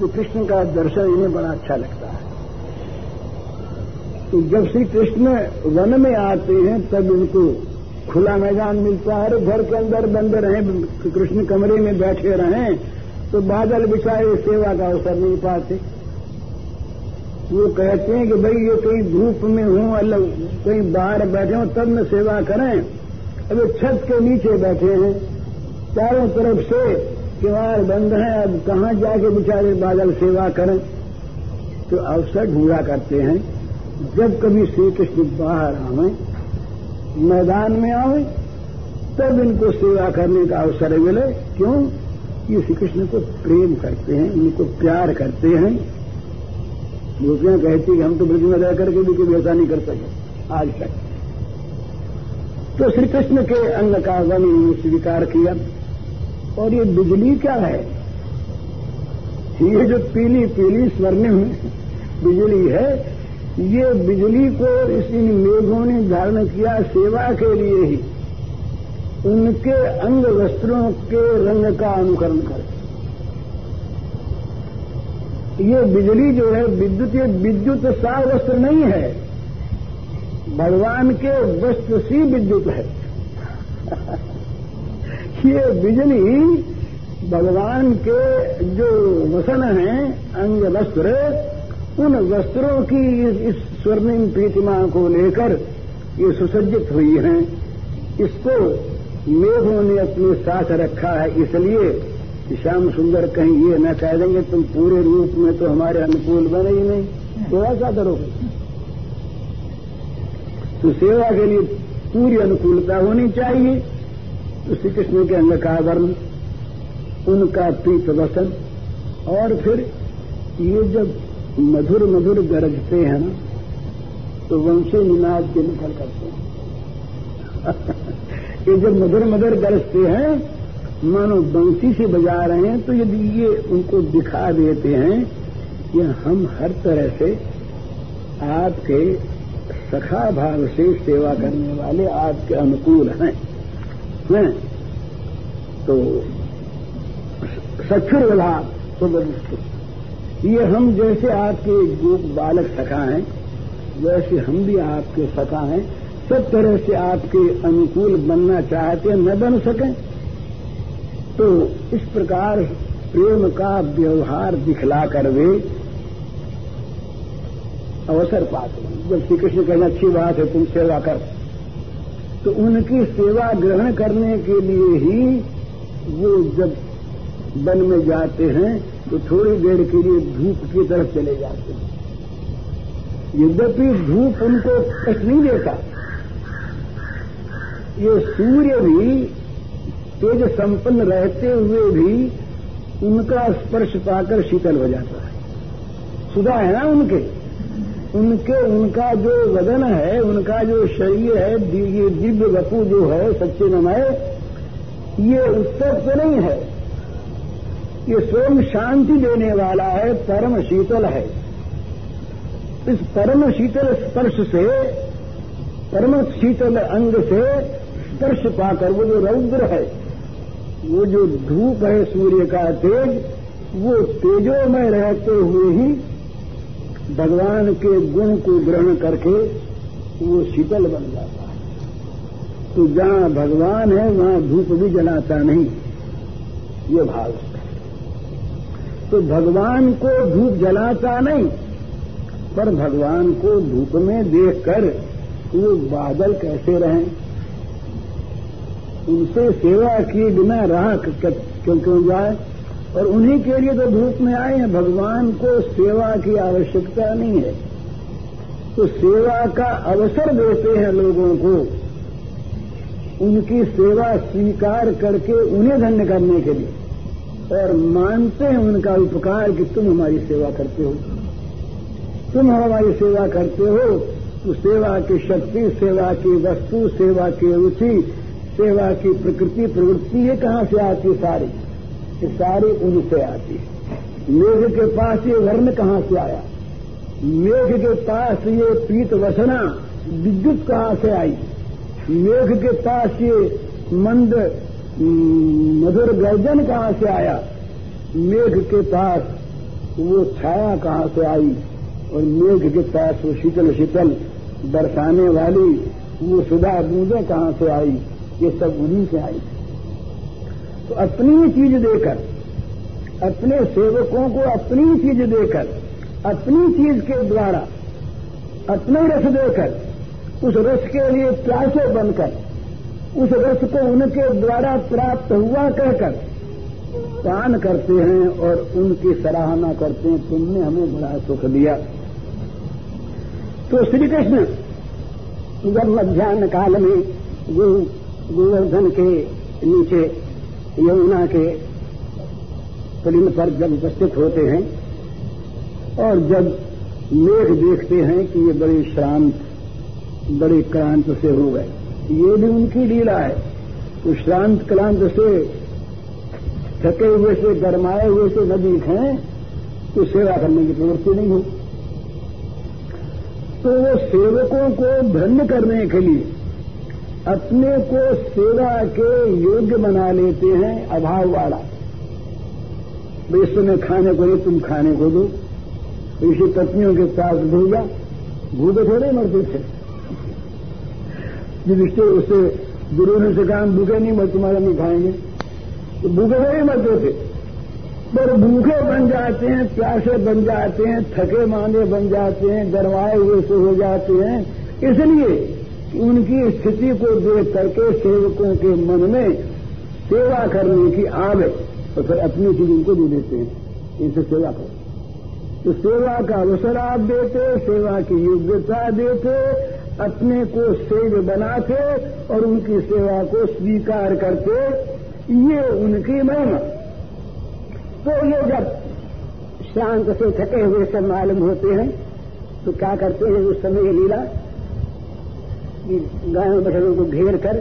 तो कृष्ण का दर्शन इन्हें बड़ा अच्छा लगता है। तो जब श्री कृष्ण वन में आते हैं, तब इनको खुला मैदान मिलता है। घर के अंदर बंद रहे, कृष्ण कमरे में बैठे रहें तो बादल बिछाए, सेवा का अवसर नहीं पाते। वो कहते हैं कि भाई, ये कहीं धूप में हूँ, अलग कहीं बाहर बैठे हो, तब न सेवा करें। अब छत के नीचे बैठे हैं। चारों तरफ़ से किवाड़ बंद है। अब कहाँ जाके बेचारे बादल सेवा करें? तो अवसर ढूंढा करते हैं। जब कभी श्री कृष्ण बाहर आवे, मैदान में आवे, तब इनको सेवा करने का अवसर मिले। क्यों? ये श्री कृष्ण को प्रेम करते हैं, उनको प्यार करते हैं। गोपियाँ कहती कि हम तो ब्रज में रह करके भी कभी ऐसा नहीं कर सके। आज तक। तो श्री कृष्ण के अंग का वन स्वीकार किया। और ये बिजली क्या है? ये जो पीली पीली स्वर्णिम बिजली है, ये बिजली को इस इन मेघों ने धारण किया सेवा के लिए ही। उनके अंग वस्त्रों के रंग का अनुकरण कर। ये बिजली जो है, विद्युत, ये विद्युत सा वस्त्र नहीं है। भगवान के वस्त्र सी विद्युत है। ये बिजली भगवान के जो वसन हैं, अंग वस्त्र, उन वस्त्रों की इस स्वर्णिम प्रतिमा को लेकर ये सुसज्जित हुई हैं। इसको मेघों ने अपने साथ रखा है, इसलिए श्याम सुंदर कहीं ये न कह देंगे, तुम पूरे रूप में तो हमारे अनुकूल बने ही नहीं। तो ऐसा करोगे तो सेवा के लिए पूरी अनुकूलता होनी चाहिए। तो श्री कृष्ण के अंग का वर्ण उनका प्रीत वसन और फिर ये जब मधुर मधुर गरजते हैं ना तो वंशी निनाद के निकल करते हैं। ये जब मधुर मधुर गरजते हैं, मानो बंसी से बजा रहे हैं तो यदि ये उनको दिखा देते हैं कि हम हर तरह से आपके सखा भाव से सेवा करने वाले आपके अनुकूल हैं। हैं? तो सक्षुर विभाग तो ये हम जैसे आपके गोप बालक सखा हैं, वैसे हम भी आपके सखा हैं। सब तरह से आपके अनुकूल बनना चाहते हैं, न बन सकें। तो इस प्रकार प्रेम का व्यवहार दिखला कर वे अवसर पाते हैं। जब श्री कृष्ण कहना, अच्छी बात है, तुम सेवा कर। तो उनकी सेवा ग्रहण करने के लिए ही वो जब वन में जाते हैं तो थोड़ी देर के लिए धूप की तरफ़ चले जाते हैं। यद्यपि धूप उनको कष्ट नहीं देता, ये सूर्य भी तेज संपन्न रहते हुए भी उनका स्पर्श पाकर शीतल हो जाता है। सुधा है ना उनके? उनके, उनका जो वज़न है, उनका जो शरीर है ये दिव्य वपु जो है, सच्चे नमय ये उत्सव तो नहीं है। ये स्वयं शांति देने वाला है, परम शीतल है। इस परम शीतल स्पर्श से, परम शीतल अंग से स्पर्श पाकर वो जो रौद्र है, वो जो धूप है सूर्य का तेज, वो तेजो में रहते हुए ही भगवान के गुण को ग्रहण करके वो शीतल बन जाता है। तो जहाँ भगवान है, वहाँ धूप भी जलाता नहीं। ये भाव तो भगवान को धूप जलाता नहीं, पर भगवान को धूप में देखकर वो बादल कैसे रहें? उनसे सेवा किए बिना राह क्यों क्यों जाए? और उन्हीं के लिए तो धूप में आए हैं। भगवान को सेवा की आवश्यकता नहीं है। तो सेवा का अवसर देते हैं लोगों को। उनकी सेवा स्वीकार करके उन्हें धन्य करने के लिए। और मानते हैं उनका उपकार कि तुम हमारी सेवा करते हो। तुम हमारी सेवा करते हो तो सेवा की शक्ति, सेवा की वस्तु, सेवा की रुचि, सेवा की प्रकृति, प्रवृत्ति ये कहाँ से आती सारी? ये सारी उनसे आती है। मेघ के पास ये वर्ण कहाँ से आया? मेघ के पास ये पीत वसना विद्युत कहाँ से आई? मेघ के पास ये मंद मधुर गर्जन कहाँ से आया? मेघ के पास वो छाया कहाँ से आई? और मेघ के पास वो शीतल शीतल बरसाने वाली वो सुधा बूंदे कहाँ से आई? ये सब उन्हीं से आई। तो अपनी चीज़ देकर, अपने सेवकों को अपनी चीज़ देकर, अपनी चीज़ के द्वारा अपने रस देकर, उस रस के लिए प्यासे बनकर, उस रस को उनके द्वारा प्राप्त हुआ कहकर पान करते हैं और उनकी सराहना करते हैं, तुमने हमें बड़ा सुख दिया। तो श्री कृष्ण जब मध्यान्ह काल में गोवर्धन के नीचे यमुना के पुलिन पर जब उपस्थित होते हैं और जब मेघ देखते हैं कि ये बड़े शांत बड़े क्रांत से हो गए। ये भी उनकी लीला है। तो शांत क्रांत से थके हुए से, गरमाए हुए से न हैं तो सेवा करने की प्रवृत्ति नहीं हो तो वो सेवकों को धन्य करने के लिए अपने को सेवा के योग्य बना लेते हैं, अभाव वाला। इस समय खाने को नहीं, तुम खाने को दो। ऋषि पत्नियों के पास भेजा। भूखे थोड़े मरते थे। युधिष्ठिर उससे गुरु ने से कहा भूखे नहीं मर, तुम्हारा नहीं खाएँगे। तो भूखे थोड़े मरते थे। पर भूखे बन जाते हैं, प्यासे बन जाते हैं, थके मांदे बन जाते हैं गरवाए हुए से हो जाते हैं। इसलिए उनकी स्थिति को देख करके सेवकों के मन में सेवा करने की आवे तो फिर अपनी चीज़ उनको दे देते हैं। इनसे सेवा करो। तो सेवा का अवसर आप देते, सेवा की योग्यता देते, अपने को सेव बनाते और उनकी सेवा को स्वीकार करते, ये उनकी महिमा। तो ये जब शांत से थके हुए से मालूम होते हैं तो क्या करते हैं उस समय लीला? गायों बछड़ों को घेर कर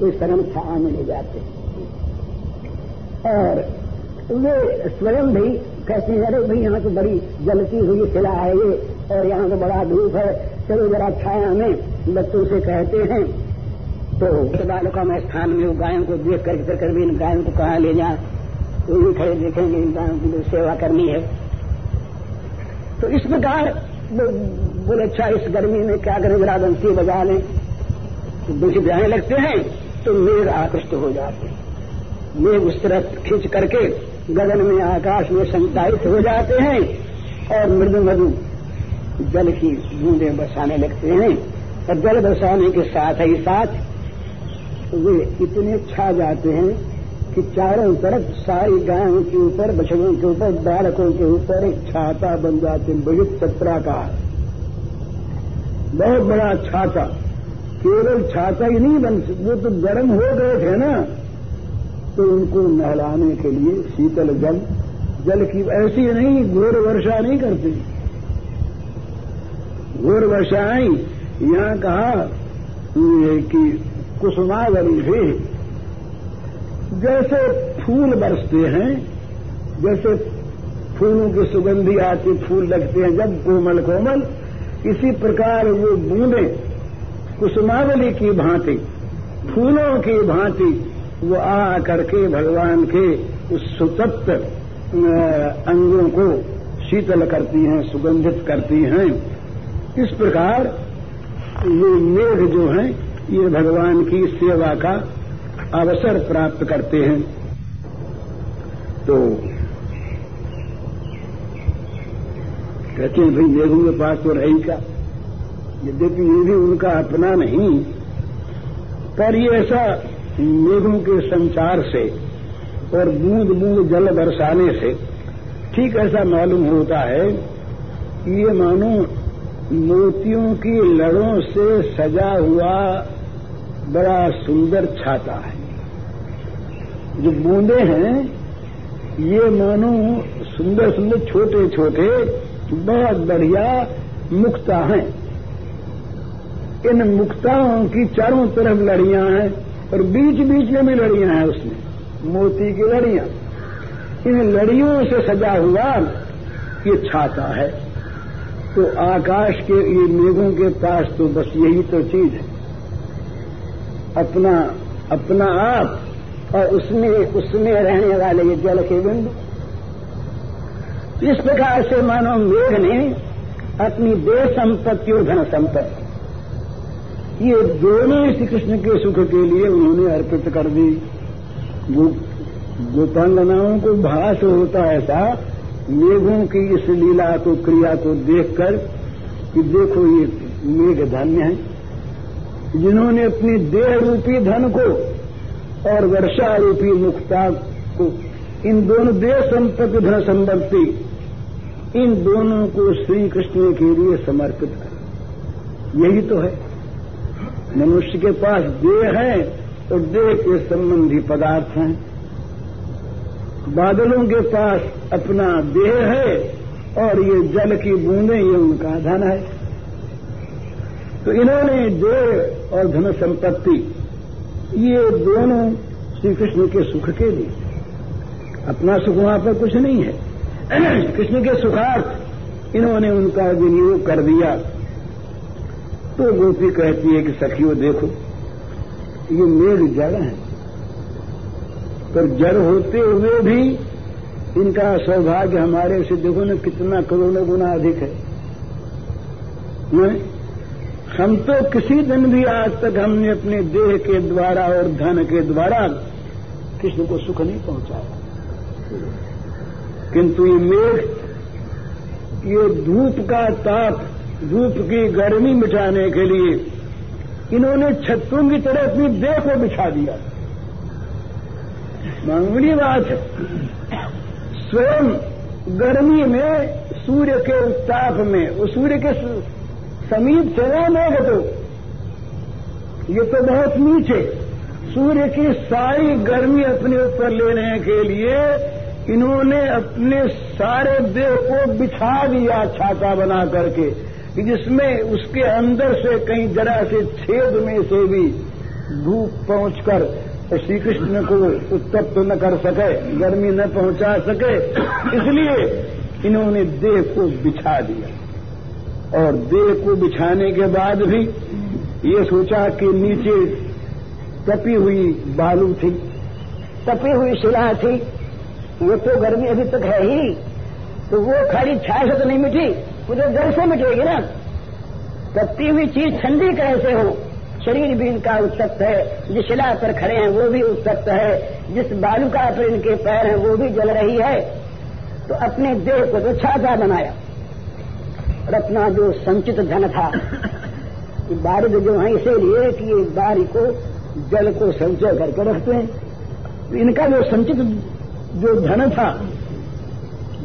कोई शरण छाया में ले जाते और वे स्वयं भी कहते हैं, अरे भाई, यहाँ तो बड़ी जलती हुई खिला है ये, और यहाँ तो बड़ा धूप है। चलो जरा छाया में बच्चों से कहते हैं। तो बालका में स्थान में वो गायों को देख कर फिर कर भी इन गायों को कहाँ ले जाए? वो भी खड़े देखेंगे, इन गायों की तो सेवा करनी है। तो इस प्रकार बोले अच्छा इस गर्मी में क्या करें? जरा बंसी बजा लें। तो बंसी बजाने लगते हैं तो मेघ आकृष्ट हो जाते हैं। मेघ उस तरफ़ खींच करके गगन में, आकाश में संचारित हो जाते हैं और मृदु मधु जल की बूंदे बरसाने लगते हैं। और जल बरसाने के साथ ही साथ वे इतने छा जाते हैं कि चारों तरफ़ सारी गायों के ऊपर, बछड़ों के ऊपर, बालकों के ऊपर एक छाता बन जाते हैं बड़ी चत्रा का बहुत बड़ा छाता। केवल छाता ही नहीं बन वो तो गर्म हो गए थे ना। तो उनको नहलाने के लिए शीतल जल जल की ऐसी नहीं, घोर वर्षा नहीं करती। घोर वर्षा आई, यहाँ कहा कि कुसुमावली भी जैसे फूल बरसते हैं, जैसे फूलों की सुगंधी आती, फूल लगते हैं, जब कोमल कोमल इसी प्रकार वो बूंदे, कुसुमावली की भांति, फूलों की भांति, वो आ करके भगवान के उस सुतप्त अंगों को शीतल करती हैं, सुगंधित करती हैं। इस प्रकार ये मेघ जो हैं, ये भगवान की सेवा का अवसर प्राप्त करते हैं। तो कहते हैं, भाई मेघों के पास तो रही का। यद्यपि ये भी उनका अपना नहीं, पर ये ऐसा मेघों के संचार से और बूंद बूंद जल बरसाने से ठीक ऐसा मालूम होता है कि ये मानो मोतियों की लड़ों से सजा हुआ बड़ा सुंदर छाता है। जो बूंदे हैं, ये मानो सुंदर सुंदर छोटे छोटे बहुत बढ़िया मुक्ता हैं। इन मुक्ताओं की चारों तरफ़ लड़ियाँ हैं और बीच बीच में भी लड़ियाँ हैं उसमें। मोती की लड़ियाँ। इन लड़ियों से सजा हुआ ये छाता है। तो आकाश के ये मेघों के पास तो बस यही तो चीज़ है। अपना अपना आप और उसमें उसमें रहने वाले ये जल के बिंदु इस प्रकार से मानो मेघ ने अपनी देह संपत्ति और धन संपत्ति ये दोनों श्री कृष्ण के सुख के लिए उन्होंने अर्पित कर दी। जो गोपांगनाओं को भाष होता है ऐसा, मेघों की इस लीला को, क्रिया को देखकर कि देखो ये मेघ धन्य है। जिन्होंने अपनी देह रूपी धन को और वर्षा रूपी मुक्ता को, इन दोनों देह संपत्ति धन संपत्ति इन दोनों को श्री कृष्ण के लिए समर्पित कर। यही तो है। मनुष्य के पास देह है और देह के संबंधी पदार्थ हैं। बादलों के पास अपना देह है, और ये जल की बूंदें, ये उनका धन है। तो इन्होंने देह और धन संपत्ति, ये दोनों श्री कृष्ण के सुख के लिए। अपना सुख वहाँ पर कुछ नहीं है। कृष्ण के सुखार्थ इन्होंने उनका विनियोग कर दिया। तो गोपी कहती है कि, सखियों, देखो, ये मेघ जड़ है। पर जड़ होते हुए भी इनका सौभाग्य हमारे से, देखो ना, कितना करोड़ों गुना अधिक है। नहीं? हम तो किसी दिन भी आज तक हमने अपने देह के द्वारा और धन के द्वारा कृष्ण को सुख नहीं पहुँचाया। किंतु ये मेघ, ये धूप का ताप, धूप की गर्मी मिटाने के लिए इन्होंने छत्तों की तरह अपनी देह को बिछा दिया। मामूली बात है, स्वयं गर्मी में, सूर्य के उत्ताप में, वो सूर्य के समीप चला मेघ तो ये तो बहुत नीचे, सूर्य की सारी गर्मी अपने ऊपर लेने के लिए इन्होंने अपने सारे देह को बिछा दिया, छाता बना करके जिसमें उसके अंदर से कहीं जरा से छेद में से भी धूप पहुंचकर तो श्री कृष्ण को उत्तप्त न कर सके, गर्मी न पहुँचा सके, इसलिए इन्होंने देह को बिछा दिया। और देह को बिछाने के बाद भी ये सोचा कि नीचे तपी हुई बालू थी। तपी हुई शिला थी। वो तो गर्मी अभी तक है ही तो वो खाली छाया से तो नहीं मिटी, वो तो जल से मिटेगी ना, तपती हुई चीज़ ठंडी कैसे हो। शरीर भी इनका उत्तप्त है, जिस शिला पर खड़े हैं वो भी उत्तप्त है, जिस बालुका पर इनके पैर हैं वो भी जल रही है। तो अपने देह को तो छाता बनाया। और अपना जो संचित धन था बारिद जो है इसीलिए कि बारी को जल को संचय करके रखते हैं। तो इनका जो संचित जो धन था,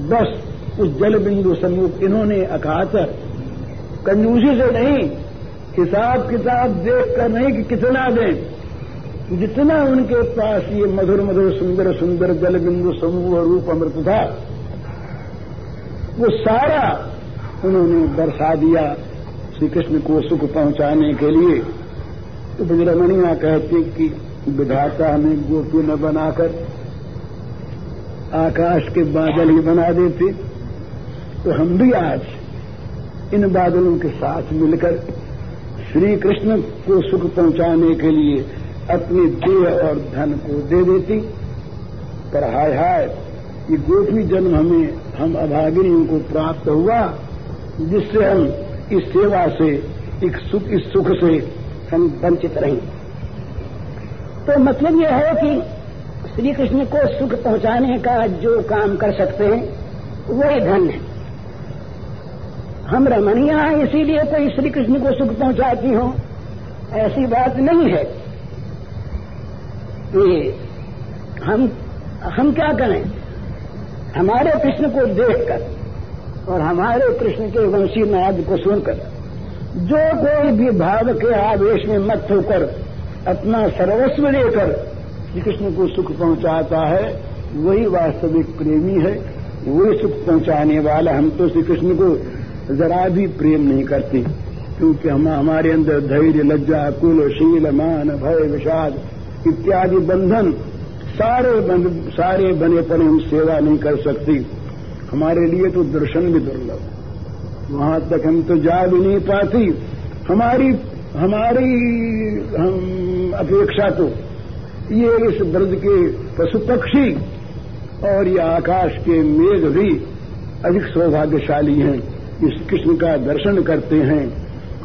बस उस जल बिंदु सम्मुख इन्होंने अकातर कंजूसी से नहीं, हिसाब किताब देख कर नहीं कि कितना दें। जितना उनके पास ये मधुर मधुर, सुंदर सुंदर जल बिंदु समूह रूप अमृत था, वो सारा उन्होंने बरसा दिया श्री कृष्ण को सुख पहुँचाने के लिए। तो बजरमणिया कहते कि विधाता हमें गोपी न बनाकर आकाश के बादल ही बना देते तो हम भी आज इन बादलों के साथ मिलकर श्री कृष्ण को सुख पहुँचाने के लिए अपने देह और धन को दे देती। पर हाय हाय, ये गोपी जन्म हमें, हम अभागिनियों को प्राप्त हुआ, जिससे हम इस सेवा से एक सुख, इस सुख से हम वंचित रहें। तो मतलब यह है कि श्री कृष्ण को सुख पहुँचाने का जो काम कर सकते हैं वही धन। है हम रमणिया हैं, इसीलिए कोई श्री कृष्ण को सुख पहुंचाती हो। ऐसी बात नहीं है। ये, हम हम क्या करें? हमारे कृष्ण को देखकर और हमारे कृष्ण के वंशी नाद को सुनकर, जो कोई भी भाव के आवेश में मत होकर अपना सर्वस्व लेकर श्री कृष्ण को सुख पहुंचाता है, वही वास्तविक प्रेमी है, वही सुख पहुँचाने वाला हम तो श्री कृष्ण को जरा भी प्रेम नहीं करती, क्योंकि हम, हमारे अंदर धैर्य, लज्जा, कुल, शील, मान, भय, विषाद इत्यादि बंधन सारे बंध, सारे बने पर हम सेवा नहीं कर सकती। हमारे लिए तो दर्शन भी दुर्लभ। वहाँ तक हम तो जा भी नहीं पाती। हमारी हमारी, हम अपेक्षा तो ये इस ब्रज के पशु पक्षी और ये आकाश के मेघ भी अधिक सौभाग्यशाली हैं। इस कृष्ण का दर्शन करते हैं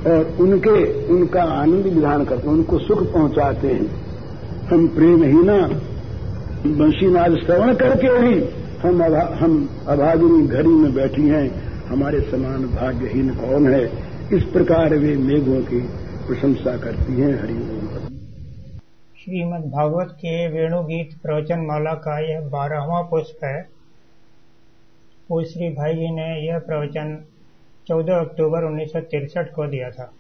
और उनके उनका आनंद विधान करते हैं उनको सुख पहुंचाते हैं। हम प्रेमहीना बंशीनाद श्रवण करके ही हम अभा, हम अभागिनी घड़ी में बैठी हैं। हमारे समान भाग्यहीन कौन है? इस प्रकार वे मेघों की प्रशंसा करती हैं हरिओम श्रीमद भागवत के वेणुगीत प्रवचन माला का यह बारहवा पुष्प। है श्री भाई जी ने यह प्रवचन चौदह अक्टूबर उन्नीस को दिया था।